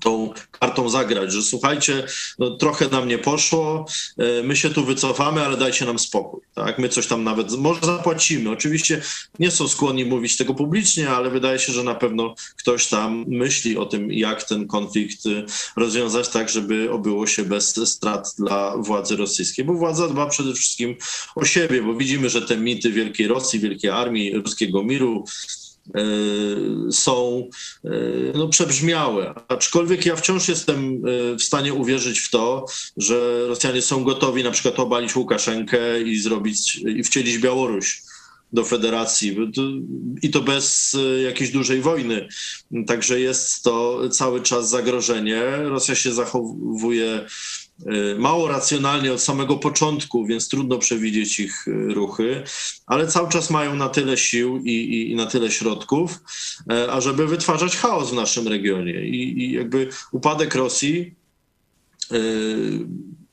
tą kartą zagrać, że słuchajcie, no, trochę nam nie poszło, e, my się tu wycofamy, ale dajcie nam spokój. Tak? My coś tam nawet może zapłacimy. Oczywiście nie są skłonni mówić tego publicznie, ale wydaje się, że na pewno ktoś tam myśli o tym, jak ten konflikt y, rozwiązać tak, żeby obyło się bez strat dla władzy rosyjskiej, bo władza dba przede wszystkim o siebie, bo widzimy, że te mity Wielkiej Rosji, Wielkiej Armii, ruskiego miru, E, są e, no, przebrzmiałe. Aczkolwiek ja wciąż jestem e, w stanie uwierzyć w to, że Rosjanie są gotowi na przykład obalić Łukaszenkę i zrobić i wcielić Białoruś do federacji i to bez jakiejś dużej wojny. Także jest to cały czas zagrożenie. Rosja się zachowuje Y, mało racjonalnie od samego początku, więc trudno przewidzieć ich y, ruchy, ale cały czas mają na tyle sił i, i, i na tyle środków, e, ażeby wytwarzać chaos w naszym regionie. I, i jakby upadek Rosji y,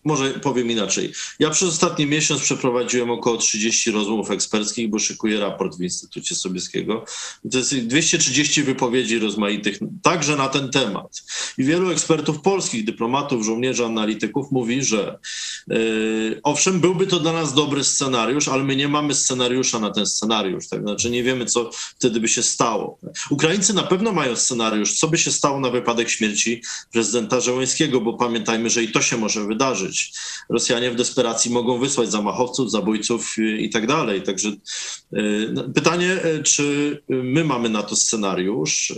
może powiem inaczej. Ja przez ostatni miesiąc przeprowadziłem około 30 rozmów eksperckich, bo szykuję raport w Instytucie Sobieskiego. To jest 230 wypowiedzi rozmaitych, także na ten temat. I wielu ekspertów polskich, dyplomatów, żołnierzy, analityków mówi, że yy, owszem, byłby to dla nas dobry scenariusz, ale my nie mamy scenariusza na ten scenariusz. Tak? Znaczy nie wiemy, co wtedy by się stało. Ukraińcy na pewno mają scenariusz, co by się stało na wypadek śmierci prezydenta Żołańskiego, bo pamiętajmy, że i to się może wydarzyć. Rosjanie w desperacji mogą wysłać zamachowców, zabójców i tak dalej. Także y, no, pytanie, y, czy my mamy na to scenariusz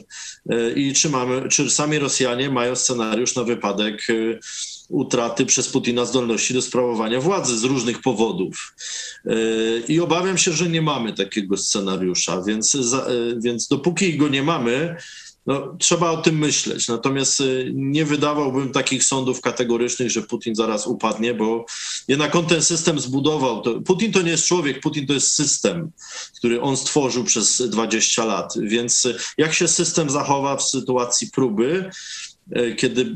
y, i czy, mamy, czy sami Rosjanie mają scenariusz na wypadek utraty przez Putina zdolności do sprawowania władzy z różnych powodów. I obawiam się, że nie mamy takiego scenariusza, więc, więc dopóki go nie mamy, no, trzeba o tym myśleć. Natomiast y, nie wydawałbym takich sądów kategorycznych, że Putin zaraz upadnie, bo jednak on ten system zbudował. Putin to nie jest człowiek, Putin to jest system, który on stworzył przez 20 lat. Więc y, jak się system zachowa w sytuacji próby, y, kiedy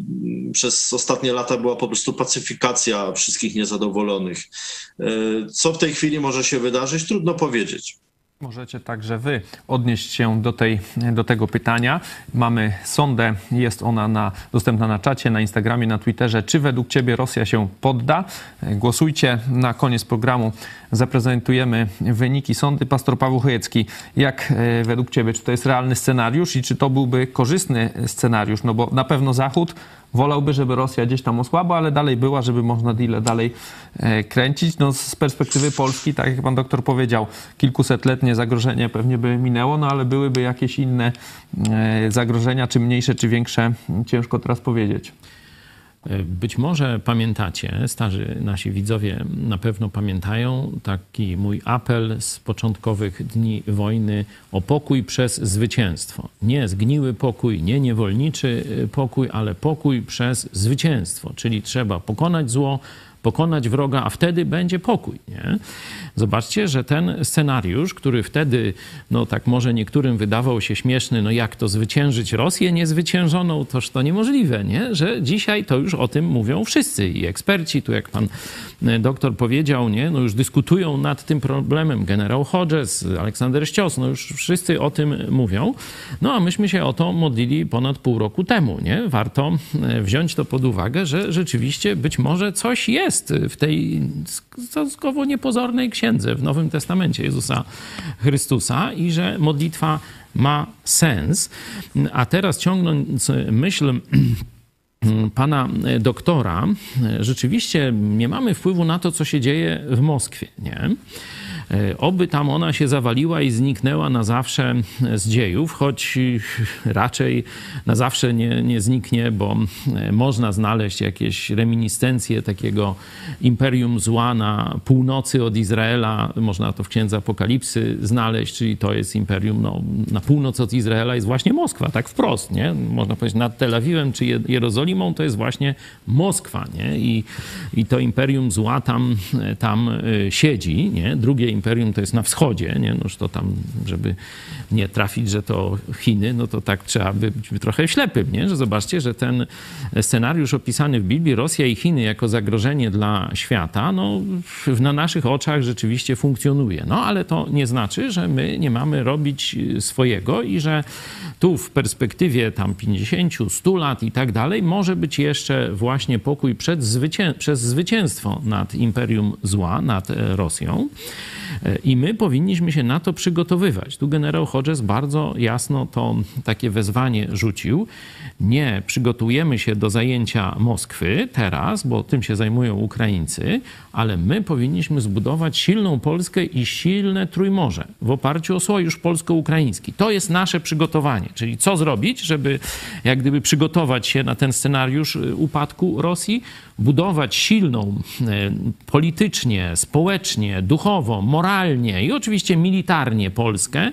przez ostatnie lata była po prostu pacyfikacja wszystkich niezadowolonych. Co w tej chwili może się wydarzyć, trudno powiedzieć. Możecie także Wy odnieść się do, tej, do tego pytania. Mamy sondę, jest ona na, dostępna na czacie, na Instagramie, na Twitterze. Czy według Ciebie Rosja się podda? Głosujcie. Na koniec programu zaprezentujemy wyniki sądy. Pastor Paweł Chojecki, jak e, według Ciebie, czy to jest realny scenariusz i czy to byłby korzystny scenariusz? No bo na pewno Zachód wolałby, żeby Rosja gdzieś tam osłabła, ale dalej była, żeby można deal dalej e, kręcić. No z perspektywy Polski, tak jak pan doktor powiedział, kilkusetletnie zagrożenie pewnie by minęło, no ale byłyby jakieś inne e, zagrożenia, czy mniejsze, czy większe, ciężko teraz powiedzieć. Być może pamiętacie, starzy nasi widzowie na pewno pamiętają taki mój apel z początkowych dni wojny o pokój przez zwycięstwo. Nie zgniły pokój, nie niewolniczy pokój, ale pokój przez zwycięstwo. Czyli trzeba pokonać zło, pokonać wroga, a wtedy będzie pokój. Nie? Zobaczcie, że ten scenariusz, który wtedy, no tak może niektórym wydawał się śmieszny, no jak to zwyciężyć Rosję niezwyciężoną, toż to niemożliwe, nie? że dzisiaj to już o tym mówią wszyscy i eksperci, tu jak pan e, doktor powiedział, nie? no już dyskutują nad tym problemem. Generał Hodges, Aleksander Ścios, no już wszyscy o tym mówią. No a myśmy się o to modlili ponad pół roku temu. Nie? Warto e, wziąć to pod uwagę, że rzeczywiście być może coś jest w tej stosunkowo niepozornej księdze w Nowym Testamencie Jezusa Chrystusa i że modlitwa ma sens. A teraz ciągnąc myśl pana doktora, rzeczywiście nie mamy wpływu na to, co się dzieje w Moskwie, nie? E, oby tam ona się zawaliła i zniknęła na zawsze z dziejów, choć raczej na zawsze nie, nie zniknie, bo e, można znaleźć jakieś reminiscencje takiego imperium zła na północy od Izraela. Można to w Księdze Apokalipsy znaleźć, czyli to jest imperium no, na północ od Izraela jest właśnie Moskwa, tak wprost, nie? Można powiedzieć nad Tel Awiwem czy Jerozolimą to jest właśnie Moskwa, nie? I, i to imperium zła tam, tam e, siedzi, nie? Drugie imperium to jest na wschodzie, nie? Noż to tam, żeby nie trafić, że to Chiny, no to tak trzeba być trochę ślepym, nie? Że zobaczcie, że ten scenariusz opisany w Biblii, Rosja i Chiny jako zagrożenie dla świata, no na naszych oczach rzeczywiście funkcjonuje. No ale to nie znaczy, że my nie mamy robić swojego i że tu w perspektywie tam 50, 100 lat i tak dalej może być jeszcze właśnie pokój przed zwycię przez zwycięstwo nad imperium zła, nad Rosją. E, I my powinniśmy się na to przygotowywać. Tu generał Hodges bardzo jasno to takie wezwanie rzucił. Nie przygotujemy się do zajęcia Moskwy teraz, bo tym się zajmują Ukraińcy, ale my powinniśmy zbudować silną Polskę i silne Trójmorze w oparciu o sojusz polsko-ukraiński. To jest nasze przygotowanie. Czyli co zrobić, żeby jak gdyby przygotować się na ten scenariusz y, upadku Rosji, budować silną y, politycznie, społecznie, duchowo, moralnie i oczywiście militarnie Polskę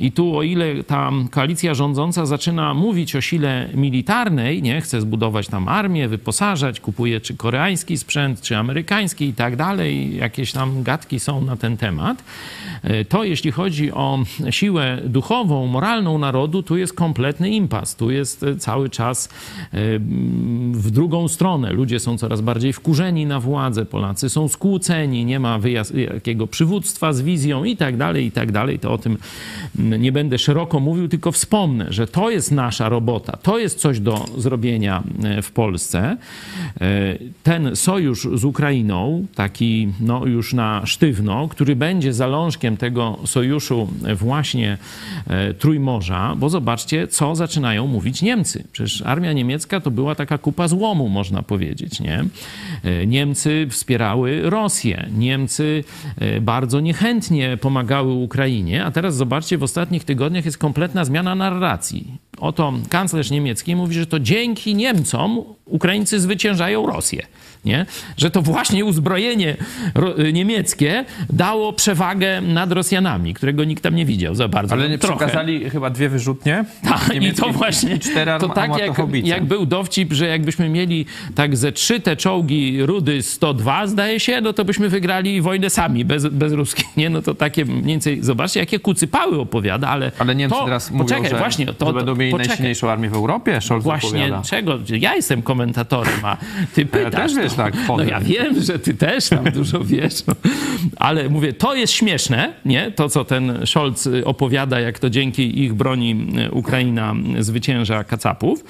i tu, o ile ta koalicja rządząca zaczyna mówić o sile militarnej, nie chce zbudować tam armię, wyposażać, kupuje czy koreański sprzęt, czy amerykański i tak dalej, jakieś tam gadki są na ten temat, e, to jeśli chodzi o siłę duchową, moralną narodu, tu jest kompletny impas. Tu jest e, cały czas e, w drugą stronę. Ludzie są coraz bardziej wkurzeni na władzę, Polacy są skłóceni, nie ma jakiego przywództwa z wizją i tak dalej, i tak dalej. To o tym nie będę szeroko mówił, tylko wspomnę, że to jest nasza robota, to jest coś do zrobienia e, w Polsce. E, ten sojusz z Ukrainą, taki no, już na sztywno, który będzie zalążkiem tego sojuszu właśnie e, Trójmorza, bo zobaczcie, co zaczynają mówić Niemcy. Przecież armia niemiecka to była taka kupa złomu, można powiedzieć, nie? Niemcy wspierały Rosję, Niemcy bardzo niechętnie pomagały Ukrainie, a teraz zobaczcie, w ostatnim ostatnich tygodniach jest kompletna zmiana narracji. Oto kanclerz niemiecki mówi, że to dzięki Niemcom Ukraińcy zwyciężają Rosję nie? że to właśnie uzbrojenie niemieckie dało przewagę nad Rosjanami, którego nikt tam nie widział za bardzo. Ale nie no, przekazali chyba dwie wyrzutnie. Tak, i to właśnie, to tak jak, jak, był dowcip, że jakbyśmy mieli tak ze trzy te czołgi Rudy 102, zdaje się, no to byśmy wygrali wojnę sami, bez, bez Ruski, nie? No to takie mniej więcej, zobaczcie, jakie kucypały opowiada, ale Ale Niemcy to, teraz mówią, poczekaj, że, właśnie, to, że będą mieli poczekaj. najsilniejszą armię w Europie, Scholz Właśnie, opowiada. czego? Ja jestem komentatorem, a ty pytasz. Ja też wiesz, tak. No ja wiem, że ty też tam dużo wiesz. No. Ale mówię, to jest śmieszne, nie? To, co ten Scholz opowiada, jak to dzięki ich broni Ukraina zwycięża kacapów.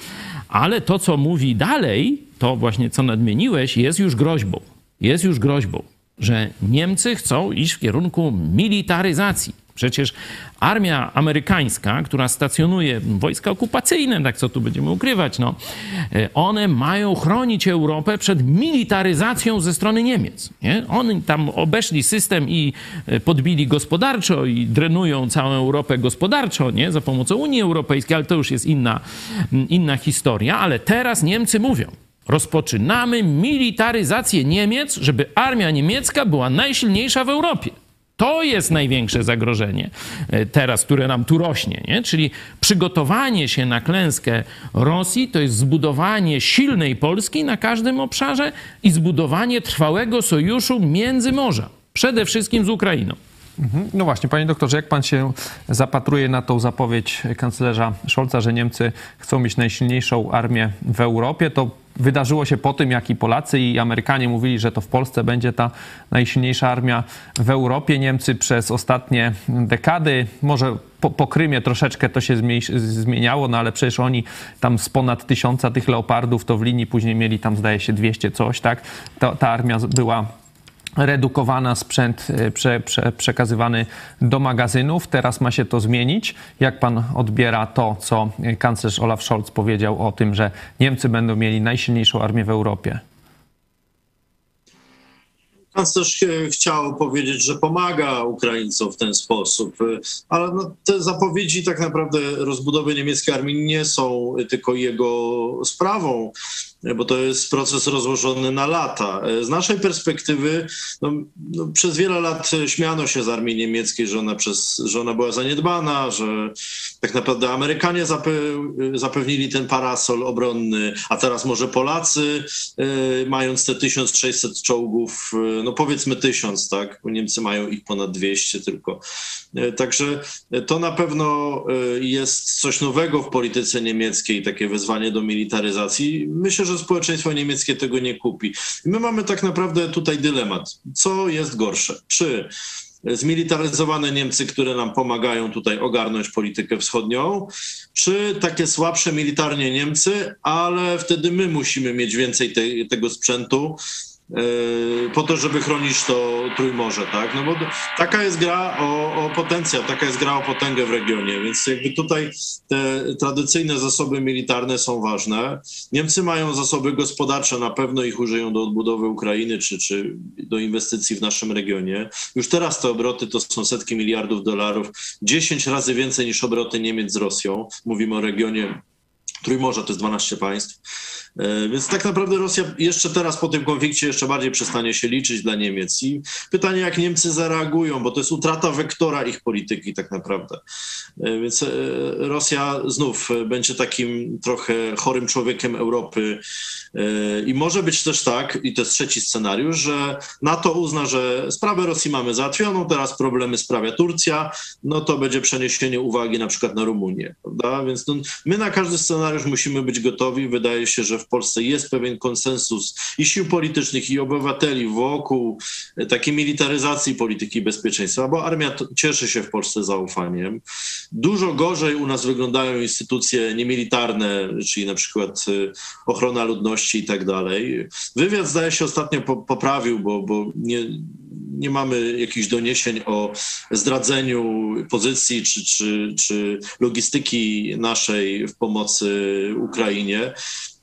Ale to, co mówi dalej, to właśnie co nadmieniłeś, jest już groźbą. Jest już groźbą, że Niemcy chcą iść w kierunku militaryzacji. Przecież armia amerykańska, która stacjonuje, wojska okupacyjne, tak co tu będziemy ukrywać, no, e, one mają chronić Europę przed militaryzacją ze strony Niemiec. Nie? Oni tam obeszli system i e, podbili gospodarczo i drenują całą Europę gospodarczo nie? za pomocą Unii Europejskiej, ale to już jest inna, inna historia. Ale teraz Niemcy mówią, rozpoczynamy militaryzację Niemiec, żeby armia niemiecka była najsilniejsza w Europie. To jest największe zagrożenie e, teraz, które nam tu rośnie. Nie? Czyli przygotowanie się na klęskę Rosji to jest zbudowanie silnej Polski na każdym obszarze i zbudowanie trwałego sojuszu między morza. Przede wszystkim z Ukrainą. Mhm. No właśnie, panie doktorze, jak pan się zapatruje na tą zapowiedź kanclerza Scholza, że Niemcy chcą mieć najsilniejszą armię w Europie, to wydarzyło się po tym, jak i Polacy i Amerykanie mówili, że to w Polsce będzie ta najsilniejsza armia w Europie. Niemcy przez ostatnie dekady, może po, po Krymie troszeczkę to się zmieniało, no ale przecież oni tam z ponad tysiąca tych leopardów to w linii później mieli tam zdaje się 200 coś, tak? Ta, ta armia była redukowana, sprzęt e, prze, prze, przekazywany do magazynów. Teraz ma się to zmienić. Jak pan odbiera to, co kanclerz Olaf Scholz powiedział o tym, że Niemcy będą mieli najsilniejszą armię w Europie? Kanclerz e, chciał powiedzieć, że pomaga Ukraińcom w ten sposób, e, ale no, te zapowiedzi tak naprawdę rozbudowy niemieckiej armii nie są tylko jego sprawą bo to jest proces rozłożony na lata. Z naszej perspektywy no, no, przez wiele lat śmiano się z armii niemieckiej, że ona, przez, że ona była zaniedbana, że tak naprawdę Amerykanie zape, zapewnili ten parasol obronny, a teraz może Polacy, y, mając te 1600 czołgów, y, no powiedzmy 1000, tak, bo Niemcy mają ich ponad 200 tylko. Y, także to na pewno jest coś nowego w polityce niemieckiej, takie wezwanie do militaryzacji. Myślę, że że społeczeństwo niemieckie tego nie kupi. My mamy tak naprawdę tutaj dylemat. Co jest gorsze? Czy zmilitaryzowane Niemcy, które nam pomagają tutaj ogarnąć politykę wschodnią, czy takie słabsze militarnie Niemcy, ale wtedy my musimy mieć więcej te, tego sprzętu, po to, żeby chronić to Trójmorze, tak? No bo taka jest gra o, o potencjał, taka jest gra o potęgę w regionie, więc jakby tutaj te tradycyjne zasoby militarne są ważne. Niemcy mają zasoby gospodarcze, na pewno ich użyją do odbudowy Ukrainy czy, czy do inwestycji w naszym regionie. Już teraz te obroty to są setki miliardów dolarów, 10 razy więcej niż obroty Niemiec z Rosją. Mówimy o regionie Trójmorza, to jest 12 państw. E, więc tak naprawdę Rosja jeszcze teraz po tym konflikcie jeszcze bardziej przestanie się liczyć dla Niemiec. I pytanie, jak Niemcy zareagują, bo to jest utrata wektora ich polityki tak naprawdę. E, więc e, Rosja znów będzie takim trochę chorym człowiekiem Europy. I może być też tak, i to jest trzeci scenariusz, że NATO uzna, że sprawę Rosji mamy załatwioną, teraz problemy sprawia Turcja, no to będzie przeniesienie uwagi na przykład na Rumunię. Prawda? Więc no, my na każdy scenariusz musimy być gotowi. Wydaje się, że w Polsce jest pewien konsensus i sił politycznych, i obywateli wokół takiej militaryzacji polityki bezpieczeństwa, bo armia cieszy się w Polsce zaufaniem. Dużo gorzej u nas wyglądają instytucje niemilitarne, czyli na przykład e, ochrona ludności i tak dalej. Wywiad zdaje się ostatnio poprawił, bo, bo nie, nie mamy jakichś doniesień o zdradzeniu pozycji czy, czy, czy logistyki naszej w pomocy Ukrainie.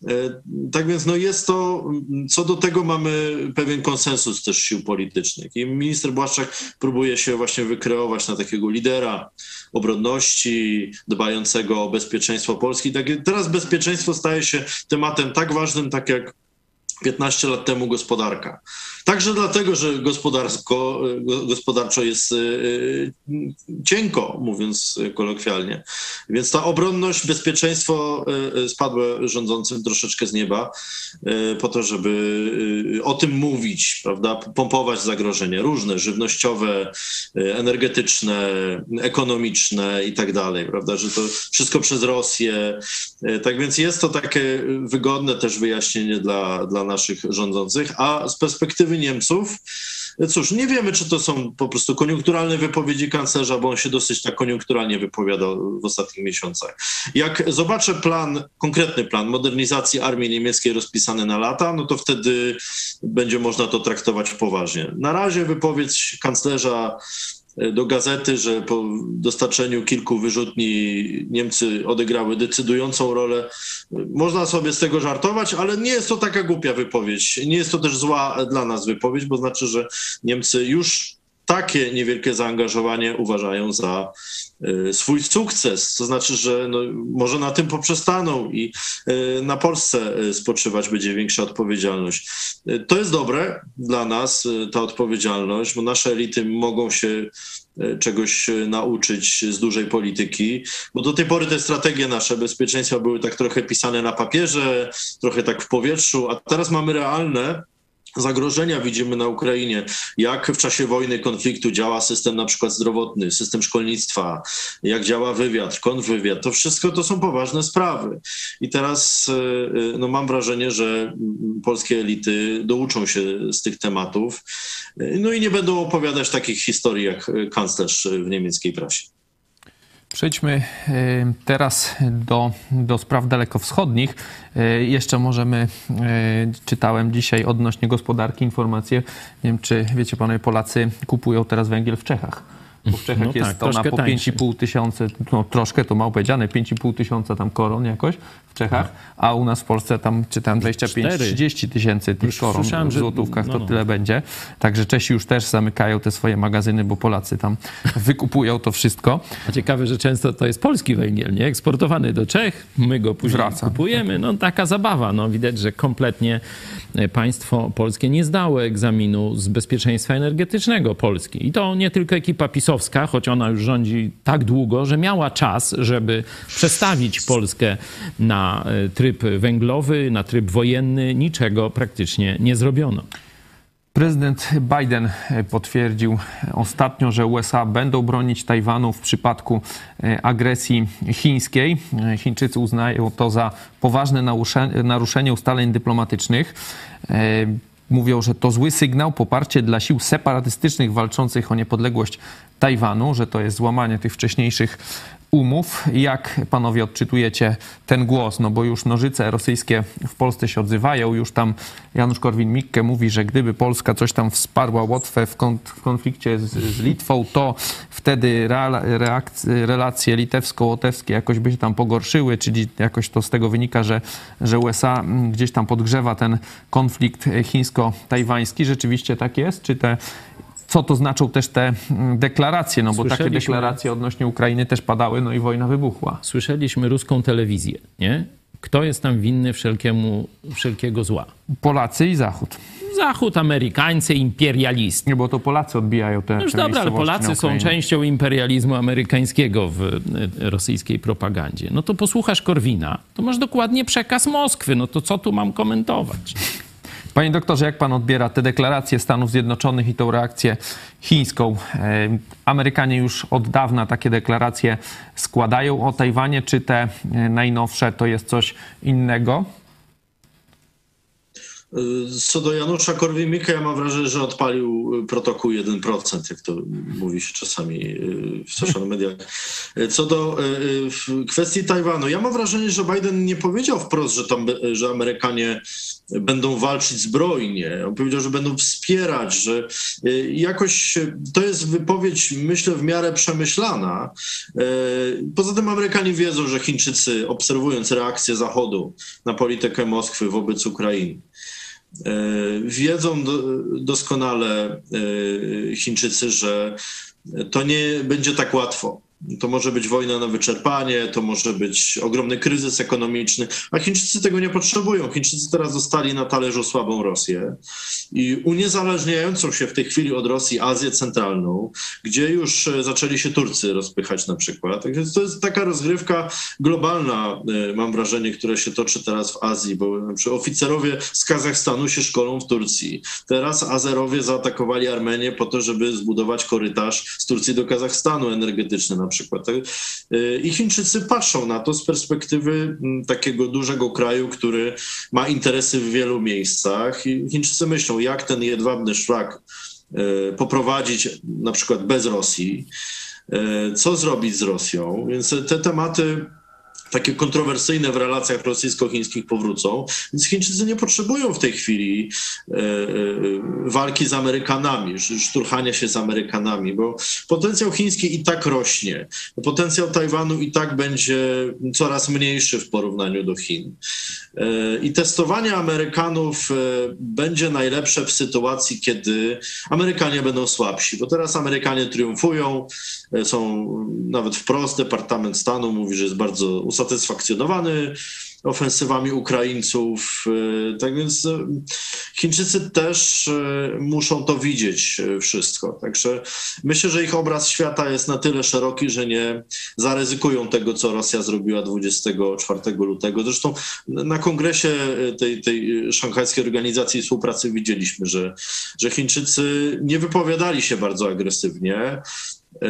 E, tak więc no jest to, co do tego mamy pewien konsensus też sił politycznych. I minister Błaszczak próbuje się właśnie wykreować na takiego lidera obronności, dbającego o bezpieczeństwo Polski. Tak, teraz bezpieczeństwo staje się tematem tak ważnym, tak jak 15 lat temu gospodarka. Także dlatego, że gospodarsko, gospodarczo jest e, e, cienko, mówiąc kolokwialnie. Więc ta obronność, bezpieczeństwo e, spadły rządzącym troszeczkę z nieba po to, żeby o tym mówić, prawda, pompować zagrożenia różne, żywnościowe, energetyczne, ekonomiczne i tak dalej, prawda, że to wszystko przez Rosję. Tak więc jest to takie wygodne też wyjaśnienie dla, dla naszych rządzących, a z perspektywy Niemców, cóż, nie wiemy, czy to są po prostu koniunkturalne wypowiedzi kanclerza, bo on się dosyć tak koniunkturalnie wypowiadał w ostatnich miesiącach. Jak zobaczę plan, konkretny plan modernizacji armii niemieckiej rozpisany na lata, no to wtedy będzie można to traktować poważnie. Na razie wypowiedź kanclerza do gazety, że po dostarczeniu kilku wyrzutni Niemcy odegrały decydującą rolę. Można sobie z tego żartować, ale nie jest to taka głupia wypowiedź. Nie jest to też zła dla nas wypowiedź, bo znaczy, że Niemcy już takie niewielkie zaangażowanie uważają za swój sukces. To znaczy, że no, może na tym poprzestaną i y, na Polsce y, spoczywać będzie większa odpowiedzialność. To jest dobre dla nas, ta odpowiedzialność, bo nasze elity mogą się czegoś nauczyć z dużej polityki, bo do tej pory te strategie nasze bezpieczeństwa były tak trochę pisane na papierze, trochę tak w powietrzu, a teraz mamy realne zagrożenia widzimy na Ukrainie, jak w czasie wojny, konfliktu działa system na przykład zdrowotny, system szkolnictwa, jak działa wywiad, kontrwywiad, to wszystko to są poważne sprawy. I teraz e, e, no, mam wrażenie, że polskie elity douczą się z tych tematów, e, no i nie będą opowiadać takich historii jak kanclerz w niemieckiej prasie. Przejdźmy e, teraz do, do spraw dalekowschodnich. E, jeszcze możemy, e, czytałem dzisiaj odnośnie gospodarki informacje, nie wiem czy wiecie panowie, Polacy kupują teraz węgiel w Czechach. Bo w Czechach No jest tak, ona po tańsze. 5,5 tysiąca, no troszkę to mało powiedziane, 5,5 tysiąca tam koron jakoś w Czechach, a u nas w Polsce tam czy tam 25-30 tysięcy tych Już koron w że- złotówkach no, to no. tyle będzie. Także Czesi już też zamykają te swoje magazyny, bo Polacy tam wykupują to wszystko. A ciekawe, że często to jest polski węgiel, nie? Eksportowany do Czech, my go później Wraca. kupujemy. No taka zabawa. No widać, że kompletnie e, państwo polskie nie zdało egzaminu z bezpieczeństwa energetycznego Polski. I to nie tylko ekipa choć ona już rządzi tak długo, że miała czas, żeby przestawić Polskę na e, tryb węglowy, na tryb wojenny. Niczego praktycznie nie zrobiono. Prezydent Biden e, potwierdził ostatnio, że USA będą bronić Tajwanu w przypadku e, agresji chińskiej. Chińczycy uznają to za poważne narusze- naruszenie ustaleń dyplomatycznych. Mówią, że to zły sygnał, poparcie dla sił separatystycznych walczących o niepodległość Tajwanu, że to jest złamanie tych wcześniejszych umów. Jak panowie odczytujecie ten głos? No bo już nożyce rosyjskie w Polsce się odzywają. Już tam Janusz Korwin-Mikke mówi, że gdyby Polska coś tam wsparła Łotwę w, kon- w konflikcie z, z Litwą, to wtedy relacje litewsko-łotewskie jakoś by się tam pogorszyły, czyli jakoś to z tego wynika, że, że USA mm, gdzieś tam podgrzewa ten konflikt e, chińsko-tajwański. Rzeczywiście tak jest? Czy te co to znaczą też te mm, deklaracje, no bo takie deklaracje odnośnie Ukrainy też padały, no i wojna wybuchła. Słyszeliśmy ruską telewizję, nie? Kto jest tam winny wszelkiemu, wszelkiego zła? Polacy i Zachód. Zachód, Amerykańcy, imperialiści. Nie, bo to Polacy odbijają te No już te dobra, ale Polacy są częścią imperializmu amerykańskiego w e, rosyjskiej propagandzie. No to posłuchasz Korwina, to masz dokładnie przekaz Moskwy. No to co tu mam komentować? Panie doktorze, jak pan odbiera te deklaracje Stanów Zjednoczonych i tą reakcję chińską? E, Amerykanie już od dawna takie deklaracje składają o Tajwanie, czy te e, najnowsze to jest coś innego? Co do Janusza Korwin-Mikke, ja mam wrażenie, że odpalił protokół 1%, jak to mówi się czasami y, w social mediach. Co do y, y, kwestii Tajwanu, ja mam wrażenie, że Biden nie powiedział wprost, że, tam, że Amerykanie będą walczyć zbrojnie. On powiedział, że będą wspierać, że y, jakoś y, to jest wypowiedź, myślę, w miarę przemyślana. Y, Poza tym Amerykanie wiedzą, że Chińczycy, obserwując reakcję Zachodu na politykę Moskwy wobec Ukrainy, Wiedzą do, doskonale e, Chińczycy, że to nie będzie tak łatwo. To może być wojna na wyczerpanie, to może być ogromny kryzys ekonomiczny, a Chińczycy tego nie potrzebują. Chińczycy teraz dostali na talerzu słabą Rosję i uniezależniającą się w tej chwili od Rosji Azję Centralną, gdzie już e, zaczęli się Turcy rozpychać na przykład. Tak więc to jest taka rozgrywka globalna, e, mam wrażenie, która się toczy teraz w Azji, bo przykład oficerowie z Kazachstanu się szkolą w Turcji. Teraz Azerowie zaatakowali Armenię po to, żeby zbudować korytarz z Turcji do Kazachstanu energetyczny przykład. Tak? E, I Chińczycy patrzą na to z perspektywy m, takiego dużego kraju, który ma interesy w wielu miejscach i Chińczycy myślą, jak ten jedwabny szlak e, poprowadzić na przykład bez Rosji, e, co zrobić z Rosją. Więc te tematy takie kontrowersyjne w relacjach rosyjsko-chińskich powrócą. Więc Chińczycy nie potrzebują w tej chwili e, e, walki z Amerykanami, sz- szturchania się z Amerykanami, bo potencjał chiński i tak rośnie. Potencjał Tajwanu i tak będzie coraz mniejszy w porównaniu do Chin. E, I testowanie Amerykanów będzie najlepsze w sytuacji, kiedy Amerykanie będą słabsi, bo teraz Amerykanie triumfują, są nawet wprost, Departament Stanu mówi, że jest bardzo usatysfakcjonowany ofensywami Ukraińców. e, Tak więc e, Chińczycy też e, muszą to widzieć e, wszystko. Także myślę, że ich obraz świata jest na tyle szeroki, że nie zaryzykują tego, co Rosja zrobiła 24 lutego. Zresztą na kongresie e, tej, tej szanghajskiej organizacji współpracy widzieliśmy, że, że Chińczycy nie wypowiadali się bardzo agresywnie. E, e,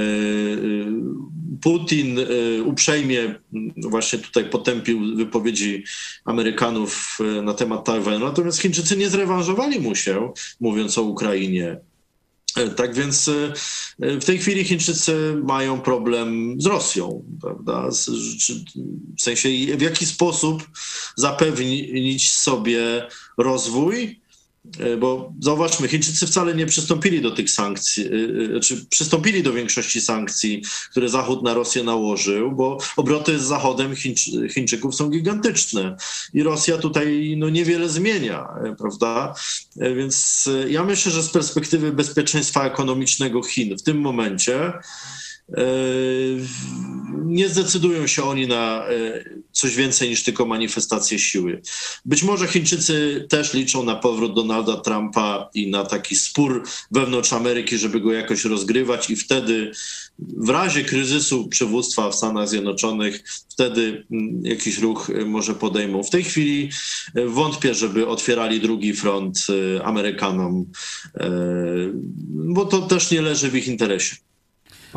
Putin e, uprzejmie właśnie tutaj potępił wypowiedzi Amerykanów na temat Tajwanu, natomiast Chińczycy nie zrewanżowali mu się, mówiąc o Ukrainie. Tak więc w tej chwili Chińczycy mają problem z Rosją, prawda? W sensie w jaki sposób zapewnić sobie rozwój bo zauważmy, Chińczycy wcale nie przystąpili do tych sankcji, e, e, czy przystąpili do większości sankcji, które Zachód na Rosję nałożył, bo obroty z Zachodem Chińczy, Chińczyków są gigantyczne i Rosja tutaj no, niewiele zmienia, prawda? Więc ja myślę, że z perspektywy bezpieczeństwa ekonomicznego Chin w tym momencie nie zdecydują się oni na e, coś więcej niż tylko manifestację siły. Być może Chińczycy też liczą na powrót Donalda Trumpa i na taki spór wewnątrz Ameryki, żeby go jakoś rozgrywać i wtedy w razie kryzysu przywództwa w Stanach Zjednoczonych, wtedy mm, jakiś ruch e, może podejmą. W tej chwili e, wątpię, żeby otwierali drugi front Amerykanom, bo to też nie leży w ich interesie.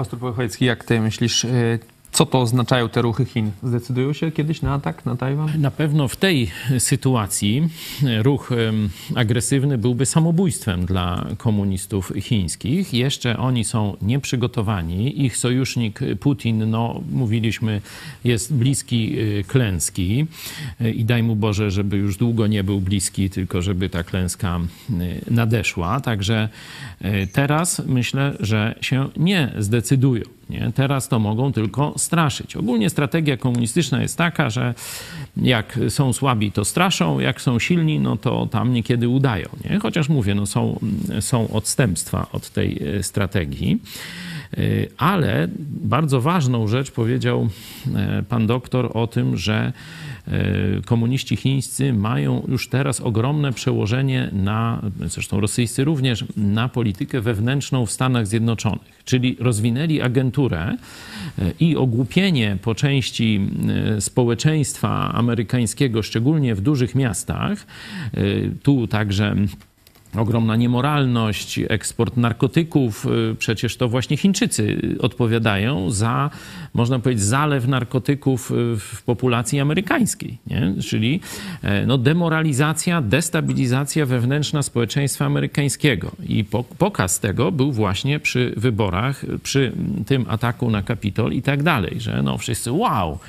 Pastor Pochojecki, jak ty myślisz, y, co to oznaczają te ruchy Chin? Zdecydują się kiedyś na atak na Tajwan? Na pewno w tej sytuacji ruch agresywny byłby samobójstwem dla komunistów chińskich. Jeszcze oni są nieprzygotowani. Ich sojusznik Putin, no mówiliśmy, jest bliski y, klęski y, i daj mu Boże, żeby już długo nie był bliski, tylko żeby ta klęska nadeszła. Także teraz myślę, że się nie zdecydują. Nie? Teraz to mogą tylko straszyć. Ogólnie strategia komunistyczna jest taka, że jak są słabi, to straszą, jak są silni, no to tam niekiedy udają. Nie? Chociaż mówię, no są, są odstępstwa od tej e, strategii. E, ale bardzo ważną rzecz powiedział e, pan doktor o tym, że komuniści chińscy mają już teraz ogromne przełożenie na, zresztą rosyjscy również, na politykę wewnętrzną w Stanach Zjednoczonych. Czyli rozwinęli agenturę e, i ogłupienie po części e, społeczeństwa amerykańskiego, szczególnie w dużych miastach, tu także ogromna niemoralność, eksport narkotyków. Y, przecież to właśnie Chińczycy odpowiadają za, można powiedzieć, zalew narkotyków y, w populacji amerykańskiej. Nie? Czyli e, no, demoralizacja, destabilizacja wewnętrzna społeczeństwa amerykańskiego. I pokaz tego był właśnie przy wyborach, przy tym ataku na Kapitol i tak dalej, że no wszyscy wow,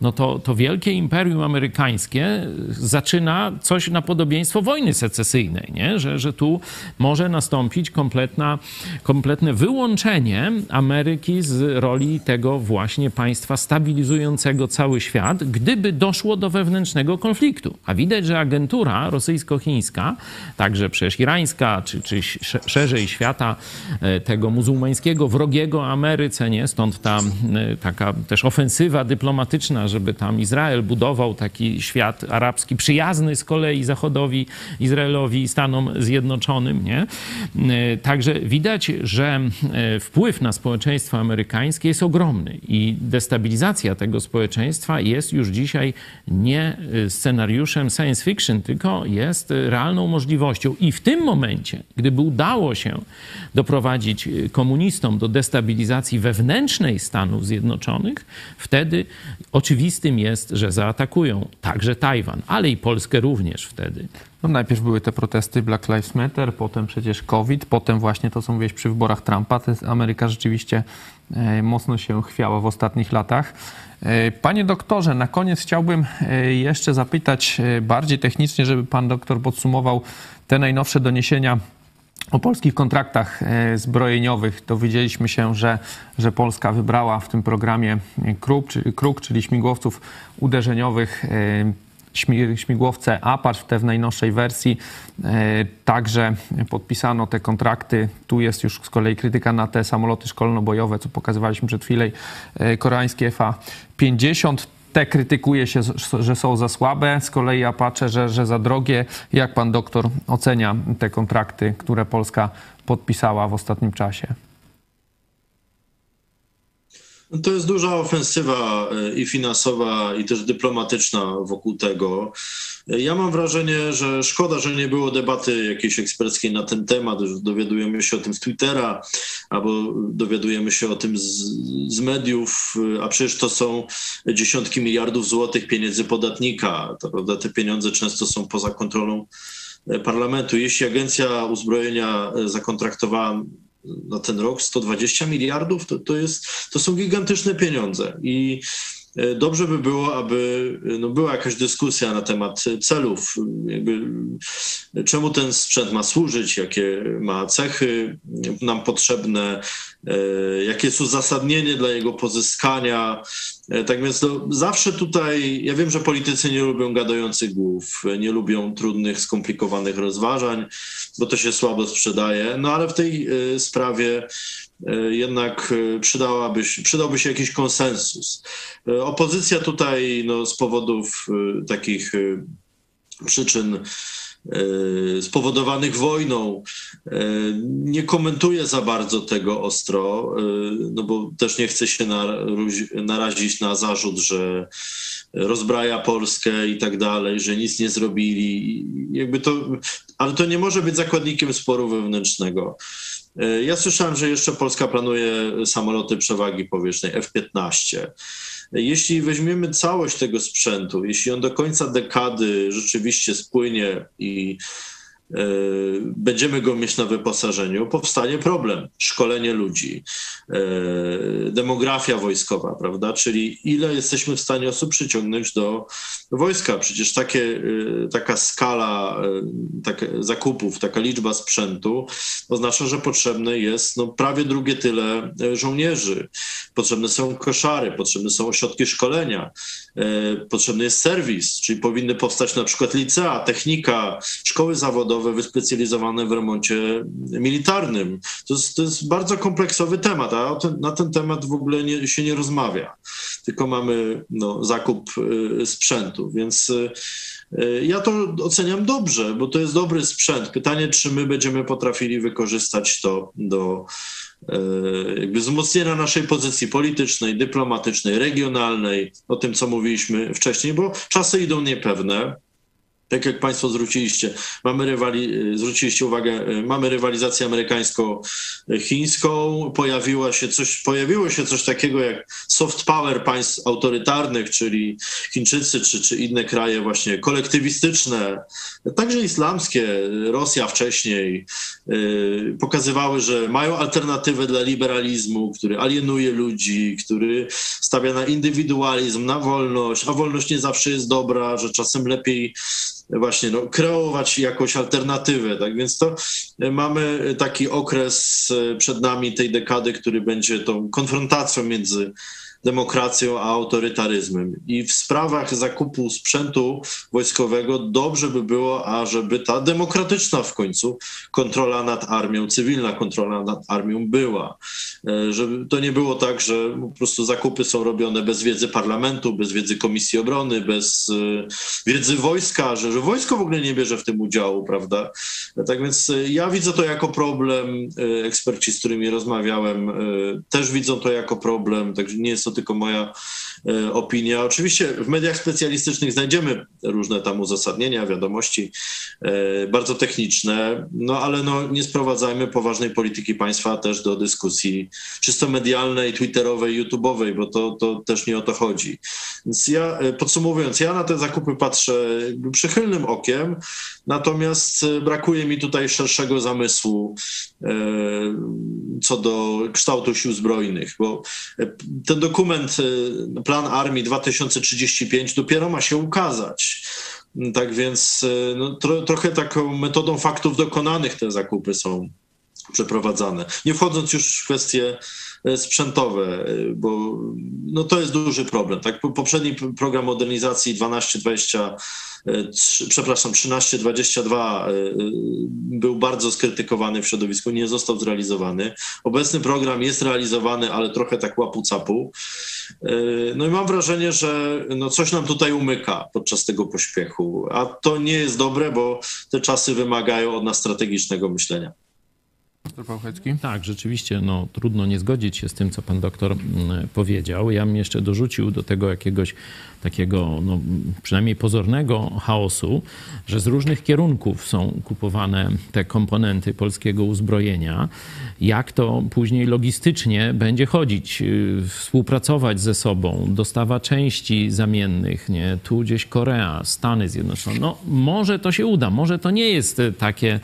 no to, to wielkie imperium amerykańskie zaczyna coś na podobieństwo wojny secesyjnej, nie? Że, że tu może nastąpić kompletna, kompletne wyłączenie Ameryki z roli tego właśnie państwa stabilizującego cały świat, gdyby doszło do wewnętrznego konfliktu. A widać, że agentura rosyjsko-chińska, także przecież irańska, czy, czy szerzej świata e, tego muzułmańskiego, wrogiego Ameryce, nie? Stąd ta e, taka też ofensywa dyplomatyczna, żeby tam Izrael budował taki świat arabski przyjazny z kolei Zachodowi, Izraelowi i Stanom Zjednoczonym. Nie? E, także widać, że e, wpływ na społeczeństwo amerykańskie jest ogromny i destabilizacja tego społeczeństwa jest już dzisiaj nie e, scenariuszem science fiction, tylko jest realną możliwością. I w tym momencie, gdyby udało się doprowadzić komunistom do destabilizacji wewnętrznej Stanów Zjednoczonych, wtedy oczywiście oczywistym jest, że zaatakują także Tajwan, ale i Polskę również wtedy. No najpierw były te protesty Black Lives Matter, potem przecież COVID, potem właśnie to, co mówiłeś przy wyborach Trumpa. Ameryka rzeczywiście e, mocno się chwiała w ostatnich latach. E, panie doktorze, na koniec chciałbym e, jeszcze zapytać bardziej technicznie, żeby pan doktor podsumował te najnowsze doniesienia o polskich kontraktach e, zbrojeniowych dowiedzieliśmy się, że, że Polska wybrała w tym programie KRUK, czyli, KRUK, czyli śmigłowców uderzeniowych e, śmigłowce Apache w tej najnowszej wersji. E, także podpisano te kontrakty. Tu jest już z kolei krytyka na te samoloty szkolno-bojowe, co pokazywaliśmy przed chwilą, koreańskie FA-50 te krytykuje się, że są za słabe, z kolei Apache, że, że za drogie. Jak pan doktor ocenia te kontrakty, które Polska podpisała w ostatnim czasie? To jest duża ofensywa e, i finansowa, i też dyplomatyczna wokół tego. Ja mam wrażenie, że szkoda, że nie było debaty jakiejś eksperckiej na ten temat, dowiadujemy się o tym z Twittera, albo dowiadujemy się o tym z, z mediów, a przecież to są dziesiątki miliardów złotych pieniędzy podatnika. To, prawda, te pieniądze często są poza kontrolą e, parlamentu. Jeśli agencja uzbrojenia e, zakontraktowała na ten rok 120 miliardów, to, to, jest, to są gigantyczne pieniądze. I dobrze by było, aby no, była jakaś dyskusja na temat celów, jakby, czemu ten sprzęt ma służyć, jakie ma cechy nam potrzebne, jakie jest uzasadnienie dla jego pozyskania. Tak więc no, zawsze tutaj, ja wiem, że politycy nie lubią gadających głów, nie lubią trudnych, skomplikowanych rozważań, bo to się słabo sprzedaje, no ale w tej sprawie E, jednak e, przydałaby się, przydałby się jakiś konsensus. E, opozycja tutaj no, z powodów takich przyczyn spowodowanych wojną. Nie komentuje za bardzo tego ostro, no bo też nie chce się narazić na zarzut, że rozbraja Polskę i tak dalej, że nic nie zrobili. Jakby to, ale to nie może być zakładnikiem sporu wewnętrznego. E, ja słyszałem, że jeszcze Polska planuje samoloty przewagi powietrznej F-15. Jeśli weźmiemy całość tego sprzętu, jeśli on do końca dekady rzeczywiście spłynie i E, będziemy go mieć na wyposażeniu, powstanie problem. Szkolenie ludzi, e, demografia wojskowa, prawda? Czyli ile jesteśmy w stanie osób przyciągnąć do wojska. Przecież takie, e, taka skala takie zakupów, taka liczba sprzętu oznacza, że potrzebne jest no, prawie drugie tyle żołnierzy. Potrzebne są koszary, potrzebne są ośrodki szkolenia, potrzebny jest serwis, czyli powinny powstać na przykład licea, technika, szkoły zawodowe, wyspecjalizowane w remoncie militarnym. To jest, to jest bardzo kompleksowy temat, a ten, na ten temat w ogóle nie, się nie rozmawia. Tylko mamy no, zakup y, sprzętu, więc y, ja to oceniam dobrze, bo to jest dobry sprzęt. Pytanie, czy my będziemy potrafili wykorzystać to do jakby wzmocnienia naszej pozycji politycznej, dyplomatycznej, regionalnej, o tym, co mówiliśmy wcześniej, bo czasy idą niepewne tak jak Państwo zwróciliście, mamy rywali, zwróciliście uwagę, mamy rywalizację amerykańsko-chińską, pojawiło się coś, pojawiło się coś takiego jak soft power państw autorytarnych, czyli Chińczycy czy, czy inne kraje właśnie kolektywistyczne, także islamskie, Rosja wcześniej, yy, pokazywały, że mają alternatywę dla liberalizmu, który alienuje ludzi, który stawia na indywidualizm, na wolność, a wolność nie zawsze jest dobra, że czasem lepiej właśnie no, kreować jakąś alternatywę. Tak więc to e, mamy taki okres e, przed nami tej dekady, który będzie tą konfrontacją między demokracją a autorytaryzmem. I w sprawach zakupu sprzętu wojskowego dobrze by było, ażeby ta demokratyczna w końcu kontrola nad armią, cywilna kontrola nad armią była. E, żeby to nie było tak, że po prostu zakupy są robione bez wiedzy parlamentu, bez wiedzy Komisji Obrony, bez e, wiedzy wojska, że, że wojsko w ogóle nie bierze w tym udziału, prawda? Tak więc e, ja widzę to jako problem. Eksperci, z którymi rozmawiałem, też widzą to jako problem, także nie jest to tylko moja opinia. Oczywiście w mediach specjalistycznych znajdziemy różne tam uzasadnienia, wiadomości e, bardzo techniczne, no ale no, nie sprowadzajmy poważnej polityki państwa też do dyskusji czysto medialnej, twitterowej, youtube'owej, bo to, to też nie o to chodzi. Więc ja e, podsumowując, ja na te zakupy patrzę przychylnym okiem, natomiast brakuje mi tutaj szerszego zamysłu co do kształtu sił zbrojnych, bo ten dokument y, plan Armii 2035 dopiero ma się ukazać. Tak więc y, no, tro, trochę taką metodą faktów dokonanych te zakupy są przeprowadzane. Nie wchodząc już w kwestie sprzętowe, bo no, to jest duży problem. Tak? Poprzedni program modernizacji 1220 przepraszam, 1322 e, e, był bardzo skrytykowany w środowisku, nie został zrealizowany. Obecny program jest realizowany, ale trochę tak łapu capu. E, no i mam wrażenie, że no coś nam tutaj umyka podczas tego pośpiechu, a to nie jest dobre, bo te czasy wymagają od nas strategicznego myślenia. Tak, rzeczywiście, no, trudno nie zgodzić się z tym, co pan doktor mm, powiedział. Ja bym jeszcze dorzucił do tego jakiegoś takiego, no, przynajmniej pozornego chaosu, że z różnych kierunków są kupowane te komponenty polskiego uzbrojenia. Jak to później logistycznie będzie chodzić, y, współpracować ze sobą, dostawa części zamiennych, nie? tu gdzieś Korea, Stany Zjednoczone. No, może to się uda, może to nie jest takie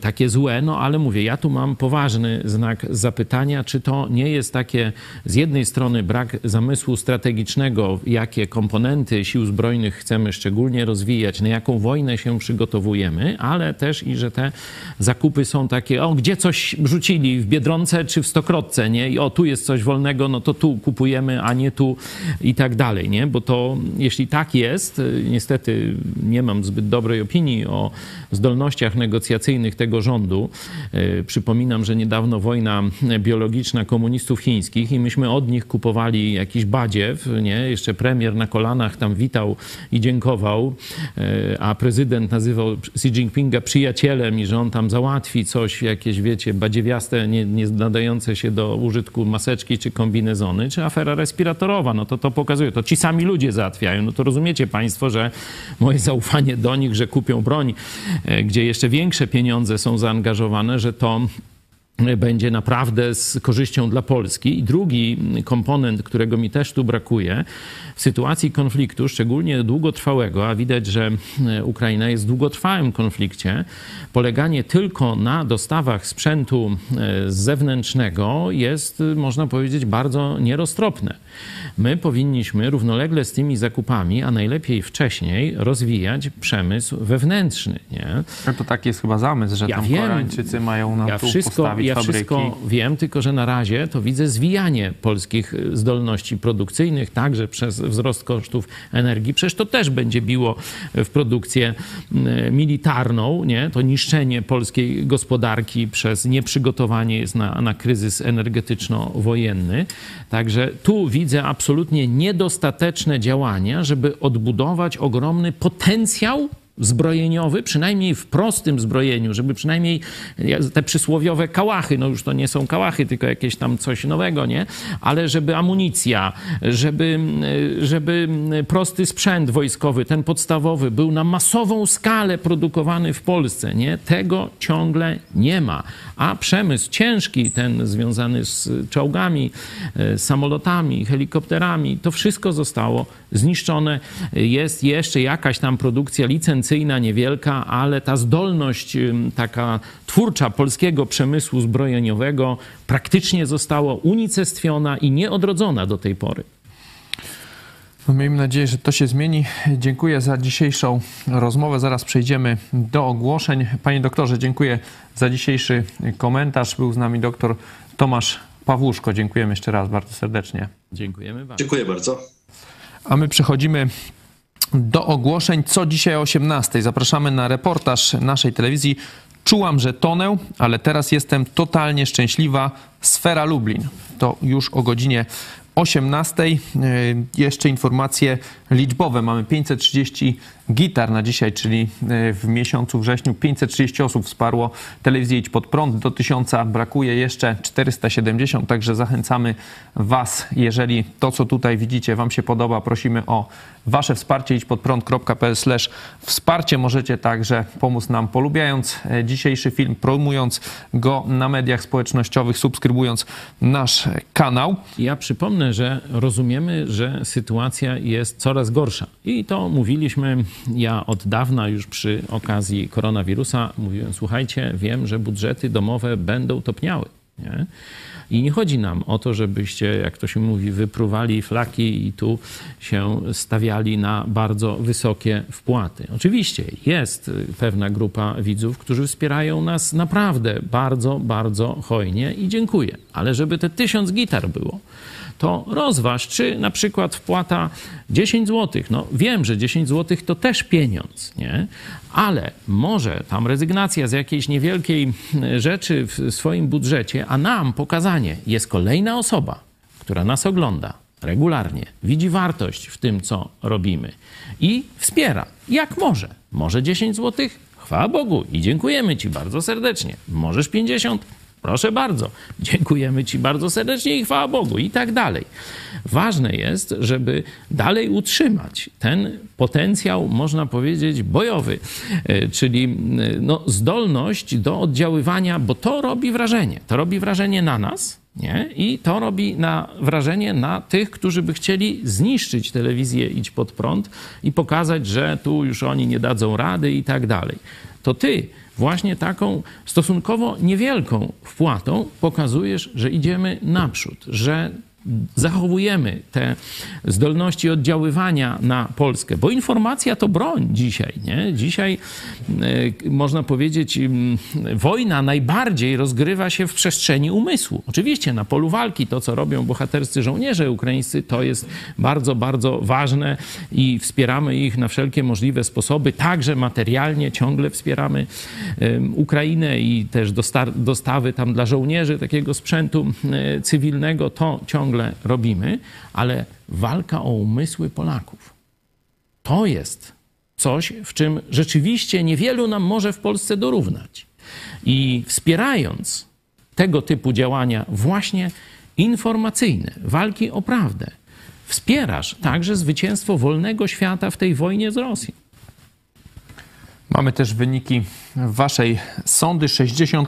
takie złe, no ale mówię, ja tu mam poważny znak zapytania, czy to nie jest takie z jednej strony brak zamysłu strategicznego, jakie komponenty sił zbrojnych chcemy szczególnie rozwijać, na jaką wojnę się przygotowujemy, ale też i że te zakupy są takie, o gdzie coś rzucili w Biedronce czy w Stokrotce, nie? I o tu jest coś wolnego, no to tu kupujemy, a nie tu i tak dalej, nie? Bo to jeśli tak jest, niestety nie mam zbyt dobrej opinii o zdolnościach negocjacyjnych tego rządu. E, przypominam, że niedawno wojna biologiczna komunistów chińskich i myśmy od nich kupowali jakiś badziew, nie? Jeszcze premier na kolanach tam witał i dziękował, e, a prezydent nazywał Xi Jinpinga przyjacielem i że on tam załatwi coś, jakieś wiecie, badziewiaste, nie, nie nadające się do użytku maseczki czy kombinezony, czy afera respiratorowa, no to to pokazuje, to ci sami ludzie załatwiają, no to rozumiecie państwo, że moje zaufanie do nich, że kupią broń, e, gdzie jeszcze większe pieniądze są zaangażowane, że to będzie naprawdę z korzyścią dla Polski. I drugi komponent, którego mi też tu brakuje, w sytuacji konfliktu, szczególnie długotrwałego, a widać, że e, Ukraina jest w długotrwałym konflikcie, poleganie tylko na dostawach sprzętu e, zewnętrznego jest, można powiedzieć, bardzo nieroztropne. My powinniśmy równolegle z tymi zakupami, a najlepiej wcześniej, rozwijać przemysł wewnętrzny. Nie? No to taki jest chyba zamysł, że Ja tam wiem. Koreańczycy mają nam Ja tu wszystko, postawić ja fabryki. wszystko wiem, tylko że na razie to widzę zwijanie polskich y, zdolności produkcyjnych, także przez wzrost kosztów energii. Przecież to też będzie biło w produkcję y, militarną, nie? To niszczenie polskiej gospodarki przez nieprzygotowanie jest na, na kryzys energetyczno-wojenny. Także tu widzę absolutnie niedostateczne działania, żeby odbudować ogromny potencjał zbrojeniowy, przynajmniej w prostym zbrojeniu, żeby przynajmniej te przysłowiowe kałachy, no już to nie są kałachy, tylko jakieś tam coś nowego, nie? Ale żeby amunicja, żeby, żeby prosty sprzęt wojskowy, ten podstawowy, był na masową skalę produkowany w Polsce, nie? Tego ciągle nie ma. A przemysł ciężki, ten związany z czołgami, e, samolotami, helikopterami, to wszystko zostało zniszczone. Jest jeszcze jakaś tam produkcja licencyjna, niewielka, ale ta zdolność taka twórcza polskiego przemysłu zbrojeniowego praktycznie została unicestwiona i nieodrodzona do tej pory. No, miejmy nadzieję, że to się zmieni. Dziękuję za dzisiejszą rozmowę. Zaraz przejdziemy do ogłoszeń. Panie doktorze, dziękuję za dzisiejszy komentarz. Był z nami doktor Tomasz Pawłuszko. Dziękujemy jeszcze raz bardzo serdecznie. Dziękujemy bardzo. Dziękuję bardzo. A my przechodzimy do ogłoszeń. Co dzisiaj o 18? Zapraszamy na reportaż naszej telewizji. Czułam, że tonę, ale teraz jestem totalnie szczęśliwa. Sfera Lublin. To już o godzinie 18. Yy, Jeszcze informacje liczbowe. Mamy 530 gitar na dzisiaj, czyli yy, w miesiącu wrześniu 530 osób wsparło telewizję Idź Pod Prąd. Do 1000 brakuje jeszcze 470, także zachęcamy Was, jeżeli to, co tutaj widzicie, Wam się podoba, prosimy o Wasze wsparcie. idźpodprąd.pl wsparcie. Możecie także pomóc nam polubiając e, dzisiejszy film, promując go na mediach społecznościowych, subskrybując nasz kanał. Ja przypomnę, że rozumiemy, że sytuacja jest coraz gorsza. I to mówiliśmy ja od dawna już przy okazji koronawirusa. Mówiłem, słuchajcie, wiem, że budżety domowe będą topniały. Nie? I nie chodzi nam o to, żebyście, jak to się mówi, wypruwali flaki i tu się stawiali na bardzo wysokie wpłaty. Oczywiście jest pewna grupa widzów, którzy wspierają nas naprawdę bardzo, bardzo hojnie i dziękuję. Ale żeby te tysiąc gitar było, to rozważ, czy na przykład wpłata 10 zł. No wiem, że 10 zł to też pieniądz, nie? Ale może tam rezygnacja z jakiejś niewielkiej rzeczy w swoim budżecie, a nam pokazanie, jest kolejna osoba, która nas ogląda regularnie, widzi wartość w tym, co robimy i wspiera, jak może. Może 10 zł? Chwała Bogu i dziękujemy Ci bardzo serdecznie. Możesz 50? Proszę bardzo, dziękujemy Ci bardzo serdecznie i chwała Bogu i tak dalej. Ważne jest, żeby dalej utrzymać ten potencjał, można powiedzieć, bojowy, e, czyli e, no, zdolność do oddziaływania, bo to robi wrażenie. To robi wrażenie na nas, nie? I to robi na, wrażenie na tych, którzy by chcieli zniszczyć telewizję Idź Pod Prąd i pokazać, że tu już oni nie dadzą rady i tak dalej. to ty właśnie taką stosunkowo niewielką wpłatą pokazujesz, że idziemy naprzód, że zachowujemy te zdolności oddziaływania na Polskę, bo informacja to broń dzisiaj. Nie? Dzisiaj e, można powiedzieć, wojna najbardziej rozgrywa się w przestrzeni umysłu. Oczywiście na polu walki to, co robią bohaterscy żołnierze ukraińscy, to jest bardzo, bardzo ważne i wspieramy ich na wszelkie możliwe sposoby, także materialnie ciągle wspieramy Ukrainę i też dosta- dostawy tam dla żołnierzy takiego sprzętu e, cywilnego, to ciągle robimy, ale walka o umysły Polaków. To jest coś, w czym rzeczywiście niewielu nam może w Polsce dorównać. I wspierając tego typu działania, właśnie informacyjne, walki o prawdę, wspierasz także zwycięstwo wolnego świata w tej wojnie z Rosją. Mamy też wyniki waszej sądy 60%,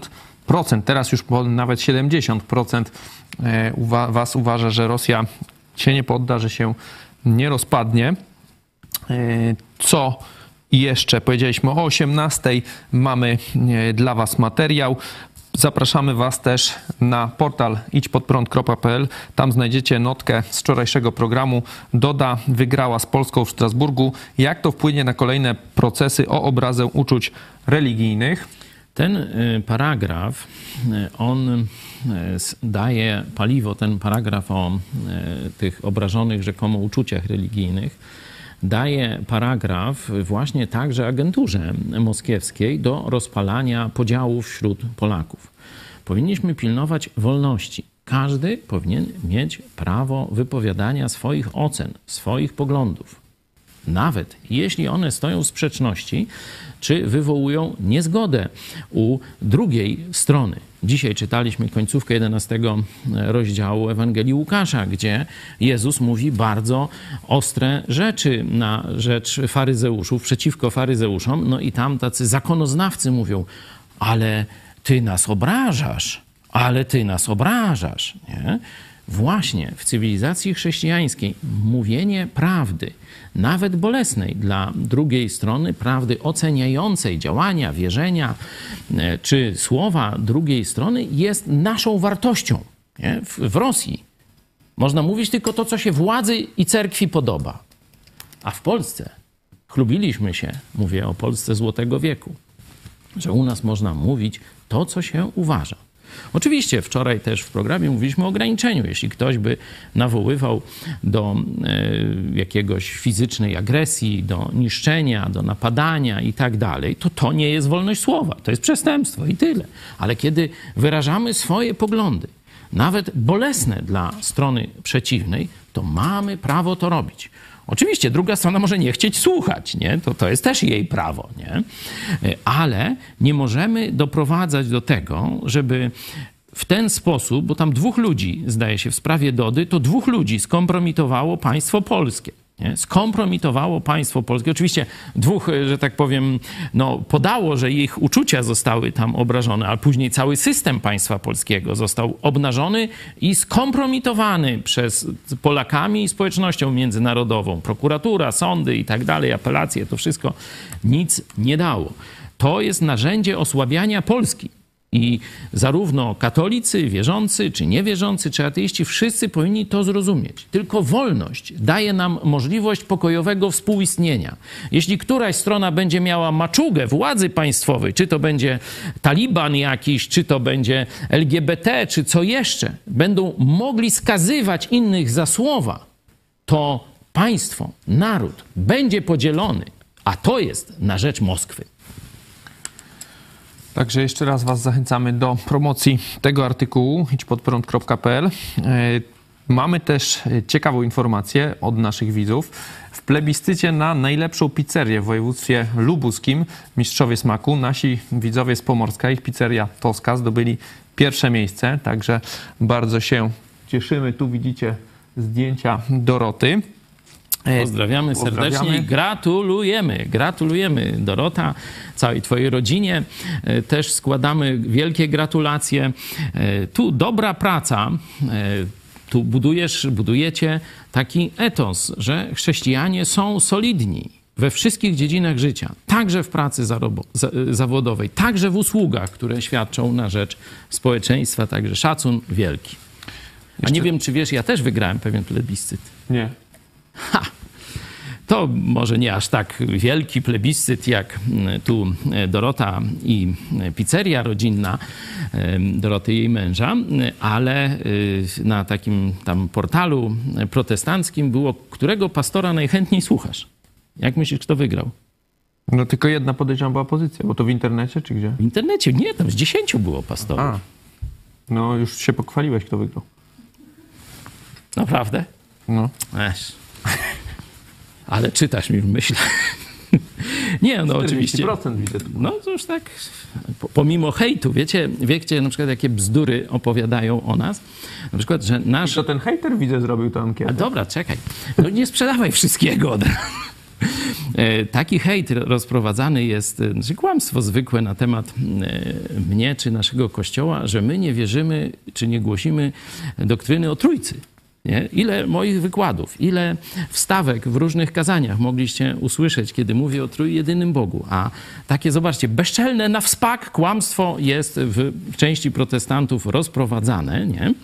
teraz już nawet 70% e, was uważa, że Rosja się nie podda, że się nie rozpadnie. E, Co jeszcze? Powiedzieliśmy o 18:00 mamy e, dla was materiał. Zapraszamy Was też na portal idźpodprąd.pl. Tam znajdziecie notkę z wczorajszego programu. Doda wygrała z Polską w Strasburgu. Jak to wpłynie na kolejne procesy o obrazę uczuć religijnych? Ten y, paragraf, y, on y, daje paliwo, ten paragraf o tych obrażonych rzekomo uczuciach religijnych, daje paragraf właśnie także agenturze moskiewskiej do rozpalania podziałów wśród Polaków. Powinniśmy pilnować wolności. Każdy powinien mieć prawo wypowiadania swoich ocen, swoich poglądów nawet jeśli one stoją w sprzeczności, czy wywołują niezgodę u drugiej strony. Dzisiaj czytaliśmy końcówkę 11 rozdziału Ewangelii Łukasza, gdzie Jezus mówi bardzo ostre rzeczy na rzecz faryzeuszów, przeciwko faryzeuszom. No i tam tacy zakonoznawcy mówią, ale ty nas obrażasz, ale ty nas obrażasz. Nie? Właśnie w cywilizacji chrześcijańskiej mówienie prawdy, nawet bolesnej dla drugiej strony, prawdy oceniającej działania, wierzenia e, czy słowa drugiej strony jest naszą wartością. W, w Rosji można mówić tylko to, co się władzy i cerkwi podoba. A w Polsce chlubiliśmy się, mówię o Polsce Złotego Wieku, że u nas można mówić to, co się uważa. Oczywiście wczoraj też w programie mówiliśmy o ograniczeniu. Jeśli ktoś by nawoływał do e, jakiegoś fizycznej agresji, do niszczenia, do napadania i tak dalej, to to nie jest wolność słowa. To jest przestępstwo i tyle. Ale kiedy wyrażamy swoje poglądy, nawet bolesne dla strony przeciwnej, to mamy prawo to robić. Oczywiście druga strona może nie chcieć słuchać, nie? To, to jest też jej prawo, nie? Ale nie możemy doprowadzać do tego, żeby w ten sposób, bo tam dwóch ludzi, zdaje się, w sprawie Dody, to dwóch ludzi skompromitowało państwo polskie. Nie? Skompromitowało państwo polskie. Oczywiście dwóch, że tak powiem, no, podało, że ich uczucia zostały tam obrażone, ale później cały system państwa polskiego został obnażony i skompromitowany przez Polakami i społecznością międzynarodową. Prokuratura, sądy i tak dalej, apelacje, to wszystko nic nie dało. To jest narzędzie osłabiania Polski. I zarówno katolicy, wierzący, czy niewierzący, czy ateiści, wszyscy powinni to zrozumieć. Tylko wolność daje nam możliwość pokojowego współistnienia. Jeśli któraś strona będzie miała maczugę władzy państwowej, czy to będzie Taliban jakiś, czy to będzie LGBT, czy co jeszcze, będą mogli skazywać innych za słowa, to państwo, naród będzie podzielony, a to jest na rzecz Moskwy. Także jeszcze raz Was zachęcamy do promocji tego artykułu idźpodprąd.pl. E, Mamy też e, ciekawą informację od naszych widzów. W plebiscycie na najlepszą pizzerię w województwie lubuskim, mistrzowie smaku, nasi widzowie z Pomorska, ich pizzeria Toska zdobyli pierwsze miejsce, także bardzo się cieszymy. Tu widzicie zdjęcia Doroty. E, Pozdrawiamy serdecznie Pozdrawiamy. i gratulujemy. Gratulujemy Dorota, całej Twojej rodzinie. E, Też składamy wielkie gratulacje. E, Tu dobra praca. Tu budujesz, budujecie taki etos, że chrześcijanie są solidni. we wszystkich dziedzinach życia, także w pracy zawodowej, także w usługach, które świadczą na rzecz społeczeństwa, także szacun wielki. A nie wiem, czy wiesz, ja też wygrałem pewien plebiscyt. Nie. To może nie aż tak wielki plebiscyt jak tu e, Dorota i e, pizzeria rodzinna e, Doroty i jej męża, ale y, na takim tam portalu protestanckim było, którego pastora najchętniej słuchasz. Jak myślisz, kto wygrał? No tylko jedna podejrzewam była pozycja, bo to w internecie czy gdzie? W internecie? Nie, tam z dziesięciu było pastorów. A. No już się pochwaliłeś, kto wygrał. Naprawdę? No. Esz. Ale czytasz mi w myślach. Nie, no oczywiście. 40% widzę tu. No to już tak, po- pomimo hejtu, wiecie, wiecie na przykład jakie bzdury opowiadają o nas? Na przykład, że nasz... To ten hater widzę zrobił tę A ankietę. dobra, czekaj. No nie sprzedawaj wszystkiego od. E, Taki hejt rozprowadzany jest, e, znaczy kłamstwo zwykłe na temat e, mnie czy naszego kościoła, że my nie wierzymy czy nie głosimy doktryny o Trójcy. Nie? Ile moich wykładów, ile wstawek w różnych kazaniach mogliście usłyszeć, kiedy mówię o trójjedynym Bogu. A takie, zobaczcie, bezczelne na wspak kłamstwo jest w części protestantów rozprowadzane. Nie?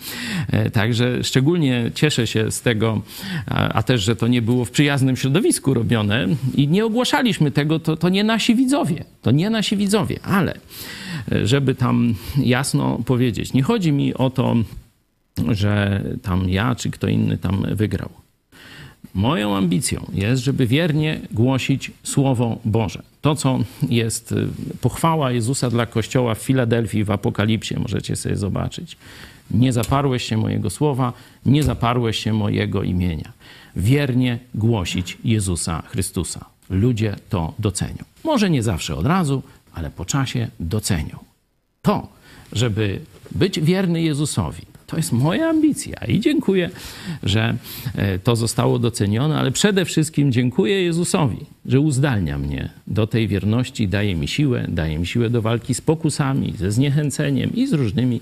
E, Także szczególnie cieszę się z tego, a też, że to nie było w przyjaznym środowisku robione i nie ogłaszaliśmy tego, to, to nie nasi widzowie. To nie nasi widzowie, ale e, żeby tam jasno powiedzieć, nie chodzi mi o to, że tam ja czy kto inny tam wygrał. Moją ambicją jest, żeby wiernie głosić Słowo Boże. To, co jest y, pochwała Jezusa dla Kościoła w Filadelfii w Apokalipsie, możecie sobie zobaczyć. Nie zaparłeś się mojego słowa, nie zaparłeś się mojego imienia. Wiernie głosić Jezusa Chrystusa. Ludzie to docenią. Może nie zawsze od razu, ale po czasie docenią. To, żeby być wierny Jezusowi, to jest moja ambicja i dziękuję, że e, to zostało docenione, ale przede wszystkim dziękuję Jezusowi, że uzdalnia mnie do tej wierności, daje mi siłę, daje mi siłę do walki z pokusami, ze zniechęceniem i z różnymi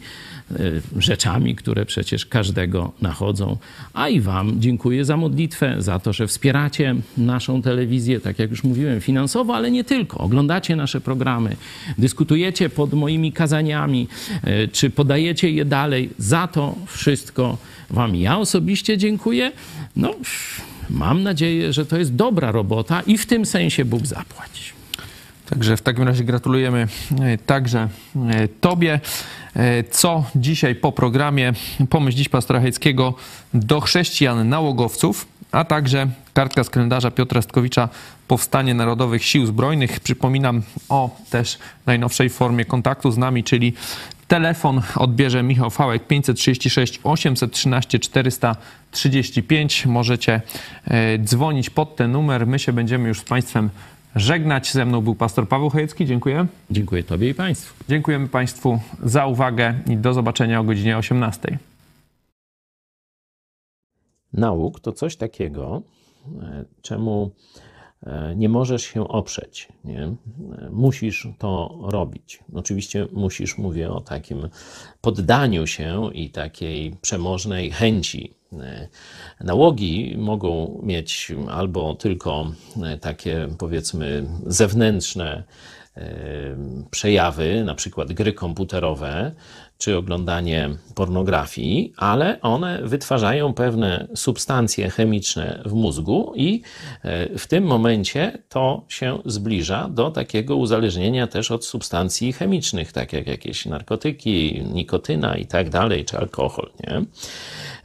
e, rzeczami, które przecież każdego nachodzą. A i Wam dziękuję za modlitwę, za to, że wspieracie naszą telewizję, tak jak już mówiłem, finansowo, ale nie tylko. Oglądacie nasze programy, dyskutujecie pod moimi kazaniami, e, czy podajecie je dalej. Za to wszystko Wam ja osobiście dziękuję. No, mam nadzieję, że to jest dobra robota i w tym sensie Bóg zapłać. Także w takim razie gratulujemy e, także e, Tobie. E, Co dzisiaj po programie? Pomyśl dziś pastora Hejckiego do chrześcijan nałogowców, a także kartka z kalendarza Piotra Stkowicza Powstanie Narodowych Sił Zbrojnych. Przypominam o też najnowszej formie kontaktu z nami, czyli telefon odbierze Michał Fałek 536 813 435. Możecie e, dzwonić pod ten numer. My się będziemy już z Państwem żegnać. Ze mną był pastor Paweł Chojecki. Dziękuję. Dziękuję Tobie i Państwu. Dziękujemy Państwu za uwagę i do zobaczenia o godzinie 18. nauk to coś takiego, e, czemu nie możesz się oprzeć. Nie? E, Musisz to robić. Oczywiście musisz, mówię o takim poddaniu się i takiej przemożnej chęci. E, Nałogi mogą mieć albo tylko e, takie, powiedzmy, zewnętrzne e, przejawy, na przykład gry komputerowe, czy oglądanie pornografii, ale one wytwarzają pewne substancje chemiczne w mózgu i e, w tym momencie to się zbliża do takiego uzależnienia też od substancji chemicznych, tak jak jakieś narkotyki, nikotyna i tak dalej, czy alkohol, nie?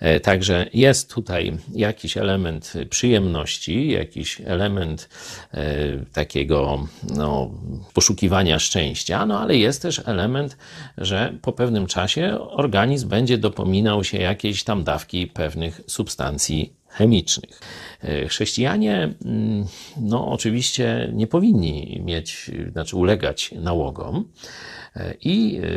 E, Także jest tutaj jakiś element przyjemności, jakiś element e, takiego no, poszukiwania szczęścia, no ale jest też element, że po pewnym czasie organizm będzie dopominał się jakiejś tam dawki pewnych substancji chemicznych. E, Chrześcijanie, mm, no oczywiście nie powinni mieć, znaczy ulegać nałogom. I e,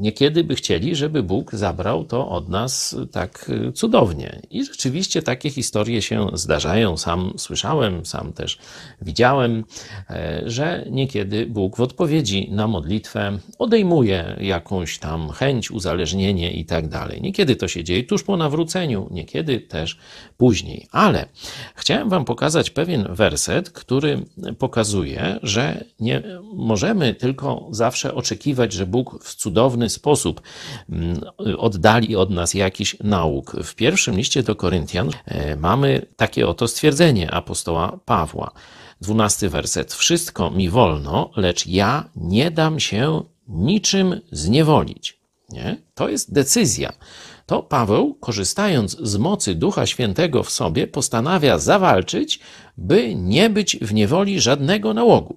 niekiedy by chcieli, żeby Bóg zabrał to od nas tak e, cudownie. I rzeczywiście takie historie się zdarzają. Sam słyszałem, sam też widziałem, e, że niekiedy Bóg w odpowiedzi na modlitwę odejmuje jakąś tam chęć, uzależnienie i tak dalej. Niekiedy to się dzieje tuż po nawróceniu, niekiedy też później. Ale chciałem Wam pokazać pewien werset, który pokazuje, że nie możemy tylko zawsze oczekiwać, że Bóg w cudowny sposób mm, oddali od nas jakiś nauk. W pierwszym liście do Koryntian e, mamy takie oto stwierdzenie apostoła Pawła. Dwunasty werset. Wszystko mi wolno, lecz ja nie dam się niczym zniewolić. Nie? To jest decyzja. To Paweł, korzystając z mocy Ducha Świętego w sobie, postanawia zawalczyć, by nie być w niewoli żadnego nałogu.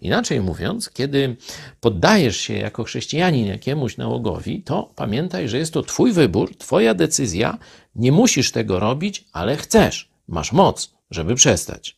Inaczej mówiąc, kiedy poddajesz się jako chrześcijanin jakiemuś nałogowi, to pamiętaj, że jest to Twój wybór, Twoja decyzja. Nie musisz tego robić, ale chcesz. Masz moc, żeby przestać.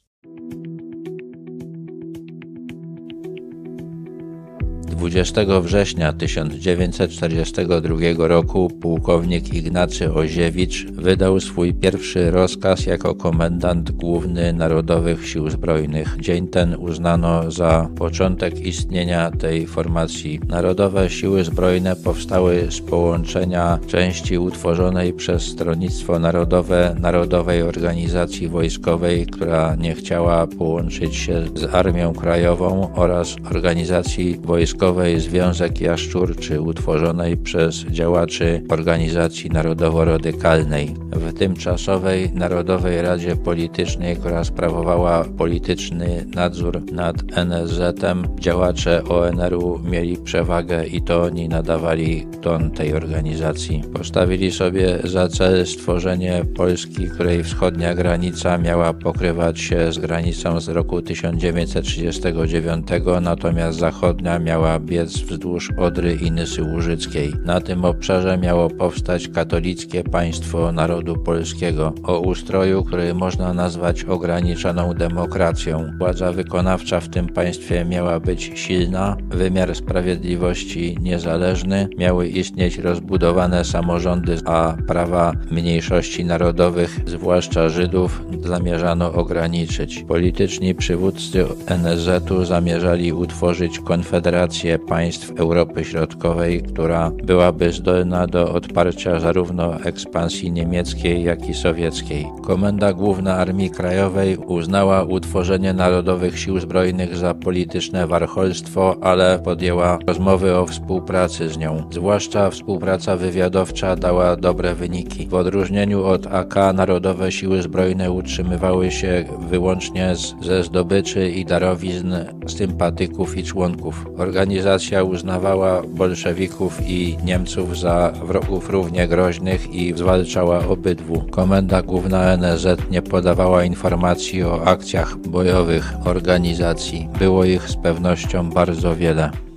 20 września 1942 roku pułkownik Ignacy Oziewicz wydał swój pierwszy rozkaz jako komendant główny Narodowych Sił Zbrojnych. Dzień ten uznano za początek istnienia tej formacji. Narodowe Siły Zbrojne powstały z połączenia części utworzonej przez Stronnictwo Narodowe Narodowej Organizacji Wojskowej, która nie chciała połączyć się z Armią Krajową oraz organizacji wojskowej Związek Jaszczurczy utworzonej przez działaczy Organizacji Narodowo-Radykalnej. W tymczasowej Narodowej Radzie Politycznej, która sprawowała polityczny nadzór nad NSZ-em, działacze ONR-u mieli przewagę i to oni nadawali ton tej organizacji. Postawili sobie za cel stworzenie Polski, której wschodnia granica miała pokrywać się z granicą z roku 1939, natomiast zachodnia miała biec wzdłuż Odry i Nysy Łużyckiej. Na tym obszarze miało powstać katolickie państwo narodu polskiego o ustroju, który można nazwać ograniczoną demokracją. Władza wykonawcza w tym państwie miała być silna, wymiar sprawiedliwości niezależny, miały istnieć rozbudowane samorządy, a prawa mniejszości narodowych, zwłaszcza Żydów, zamierzano ograniczyć. Polityczni przywódcy NSZ-u zamierzali utworzyć konfederację państw Europy Środkowej, która byłaby zdolna do odparcia zarówno ekspansji niemieckiej, jak i sowieckiej. Komenda Główna Armii Krajowej uznała utworzenie Narodowych Sił Zbrojnych za polityczne warcholstwo, ale podjęła rozmowy o współpracy z nią. Zwłaszcza współpraca wywiadowcza dała dobre wyniki. W odróżnieniu od AK Narodowe Siły Zbrojne utrzymywały się wyłącznie z, ze zdobyczy i darowizn sympatyków i członków. Organizacja uznawała bolszewików i Niemców za wrogów równie groźnych i zwalczała obydwu. Komenda Główna NZ nie podawała informacji o akcjach bojowych organizacji. Było ich z pewnością bardzo wiele.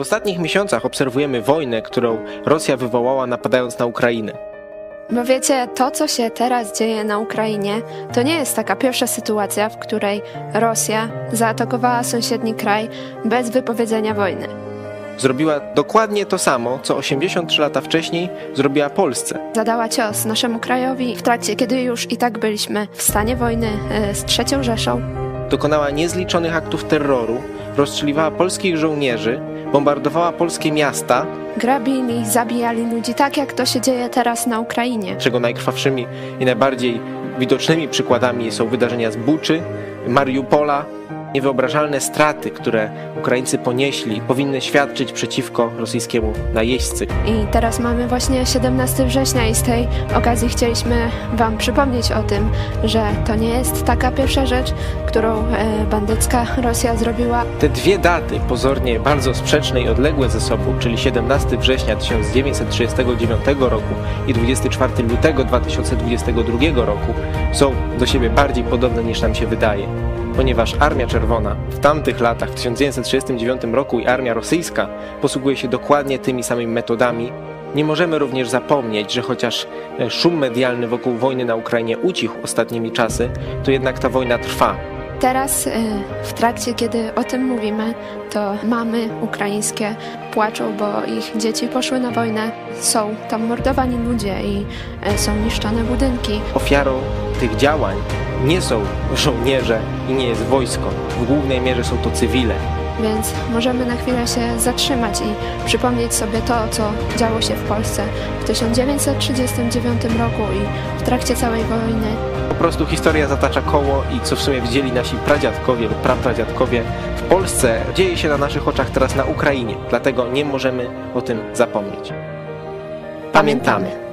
W ostatnich miesiącach obserwujemy wojnę, którą Rosja wywołała napadając na Ukrainę. Bo wiecie, to co się teraz dzieje na Ukrainie, to nie jest taka pierwsza sytuacja, w której Rosja zaatakowała sąsiedni kraj bez wypowiedzenia wojny. Zrobiła dokładnie to samo, co 83 lata wcześniej zrobiła Polsce. Zadała cios naszemu krajowi w trakcie, kiedy już i tak byliśmy w stanie wojny e, z trzecią Rzeszą. Dokonała niezliczonych aktów terroru, rozstrzeliwała polskich żołnierzy, bombardowała polskie miasta. Grabili, zabijali ludzi, tak jak to się dzieje teraz na Ukrainie. Czego najkrwawszymi i najbardziej widocznymi przykładami są wydarzenia z Buczy, Mariupola, Niewyobrażalne straty, które Ukraińcy ponieśli, powinny świadczyć przeciwko rosyjskiemu najeźdźcy. I teraz mamy właśnie 17 września i z tej okazji chcieliśmy Wam przypomnieć o tym, że to nie jest taka pierwsza rzecz, którą e, bandycka Rosja zrobiła. Te dwie daty, pozornie bardzo sprzeczne i odległe ze sobą, czyli 17 września 1939 roku i 24 lutego 2022 roku, są do siebie bardziej podobne niż nam się wydaje ponieważ Armia Czerwona w tamtych latach, w 1939 roku i armia rosyjska posługuje się dokładnie tymi samymi metodami, nie możemy również zapomnieć, że chociaż e, szum medialny wokół wojny na Ukrainie ucichł ostatnimi czasy, to jednak ta wojna trwa. Teraz e, w trakcie, kiedy o tym mówimy, to mamy ukraińskie płaczą, bo ich dzieci poszły na wojnę. Są tam mordowani ludzie i e, są niszczone budynki. Ofiarą tych działań nie są żołnierze i nie jest wojsko. W głównej mierze są to cywile. Więc możemy na chwilę się zatrzymać i przypomnieć sobie to, co działo się w Polsce w 1939 roku i w trakcie całej wojny. Po prostu historia zatacza koło i co w sumie widzieli nasi pradziadkowie lub prapradziadkowie w Polsce, dzieje się na naszych oczach teraz na Ukrainie. Dlatego nie możemy o tym zapomnieć. Pamiętamy.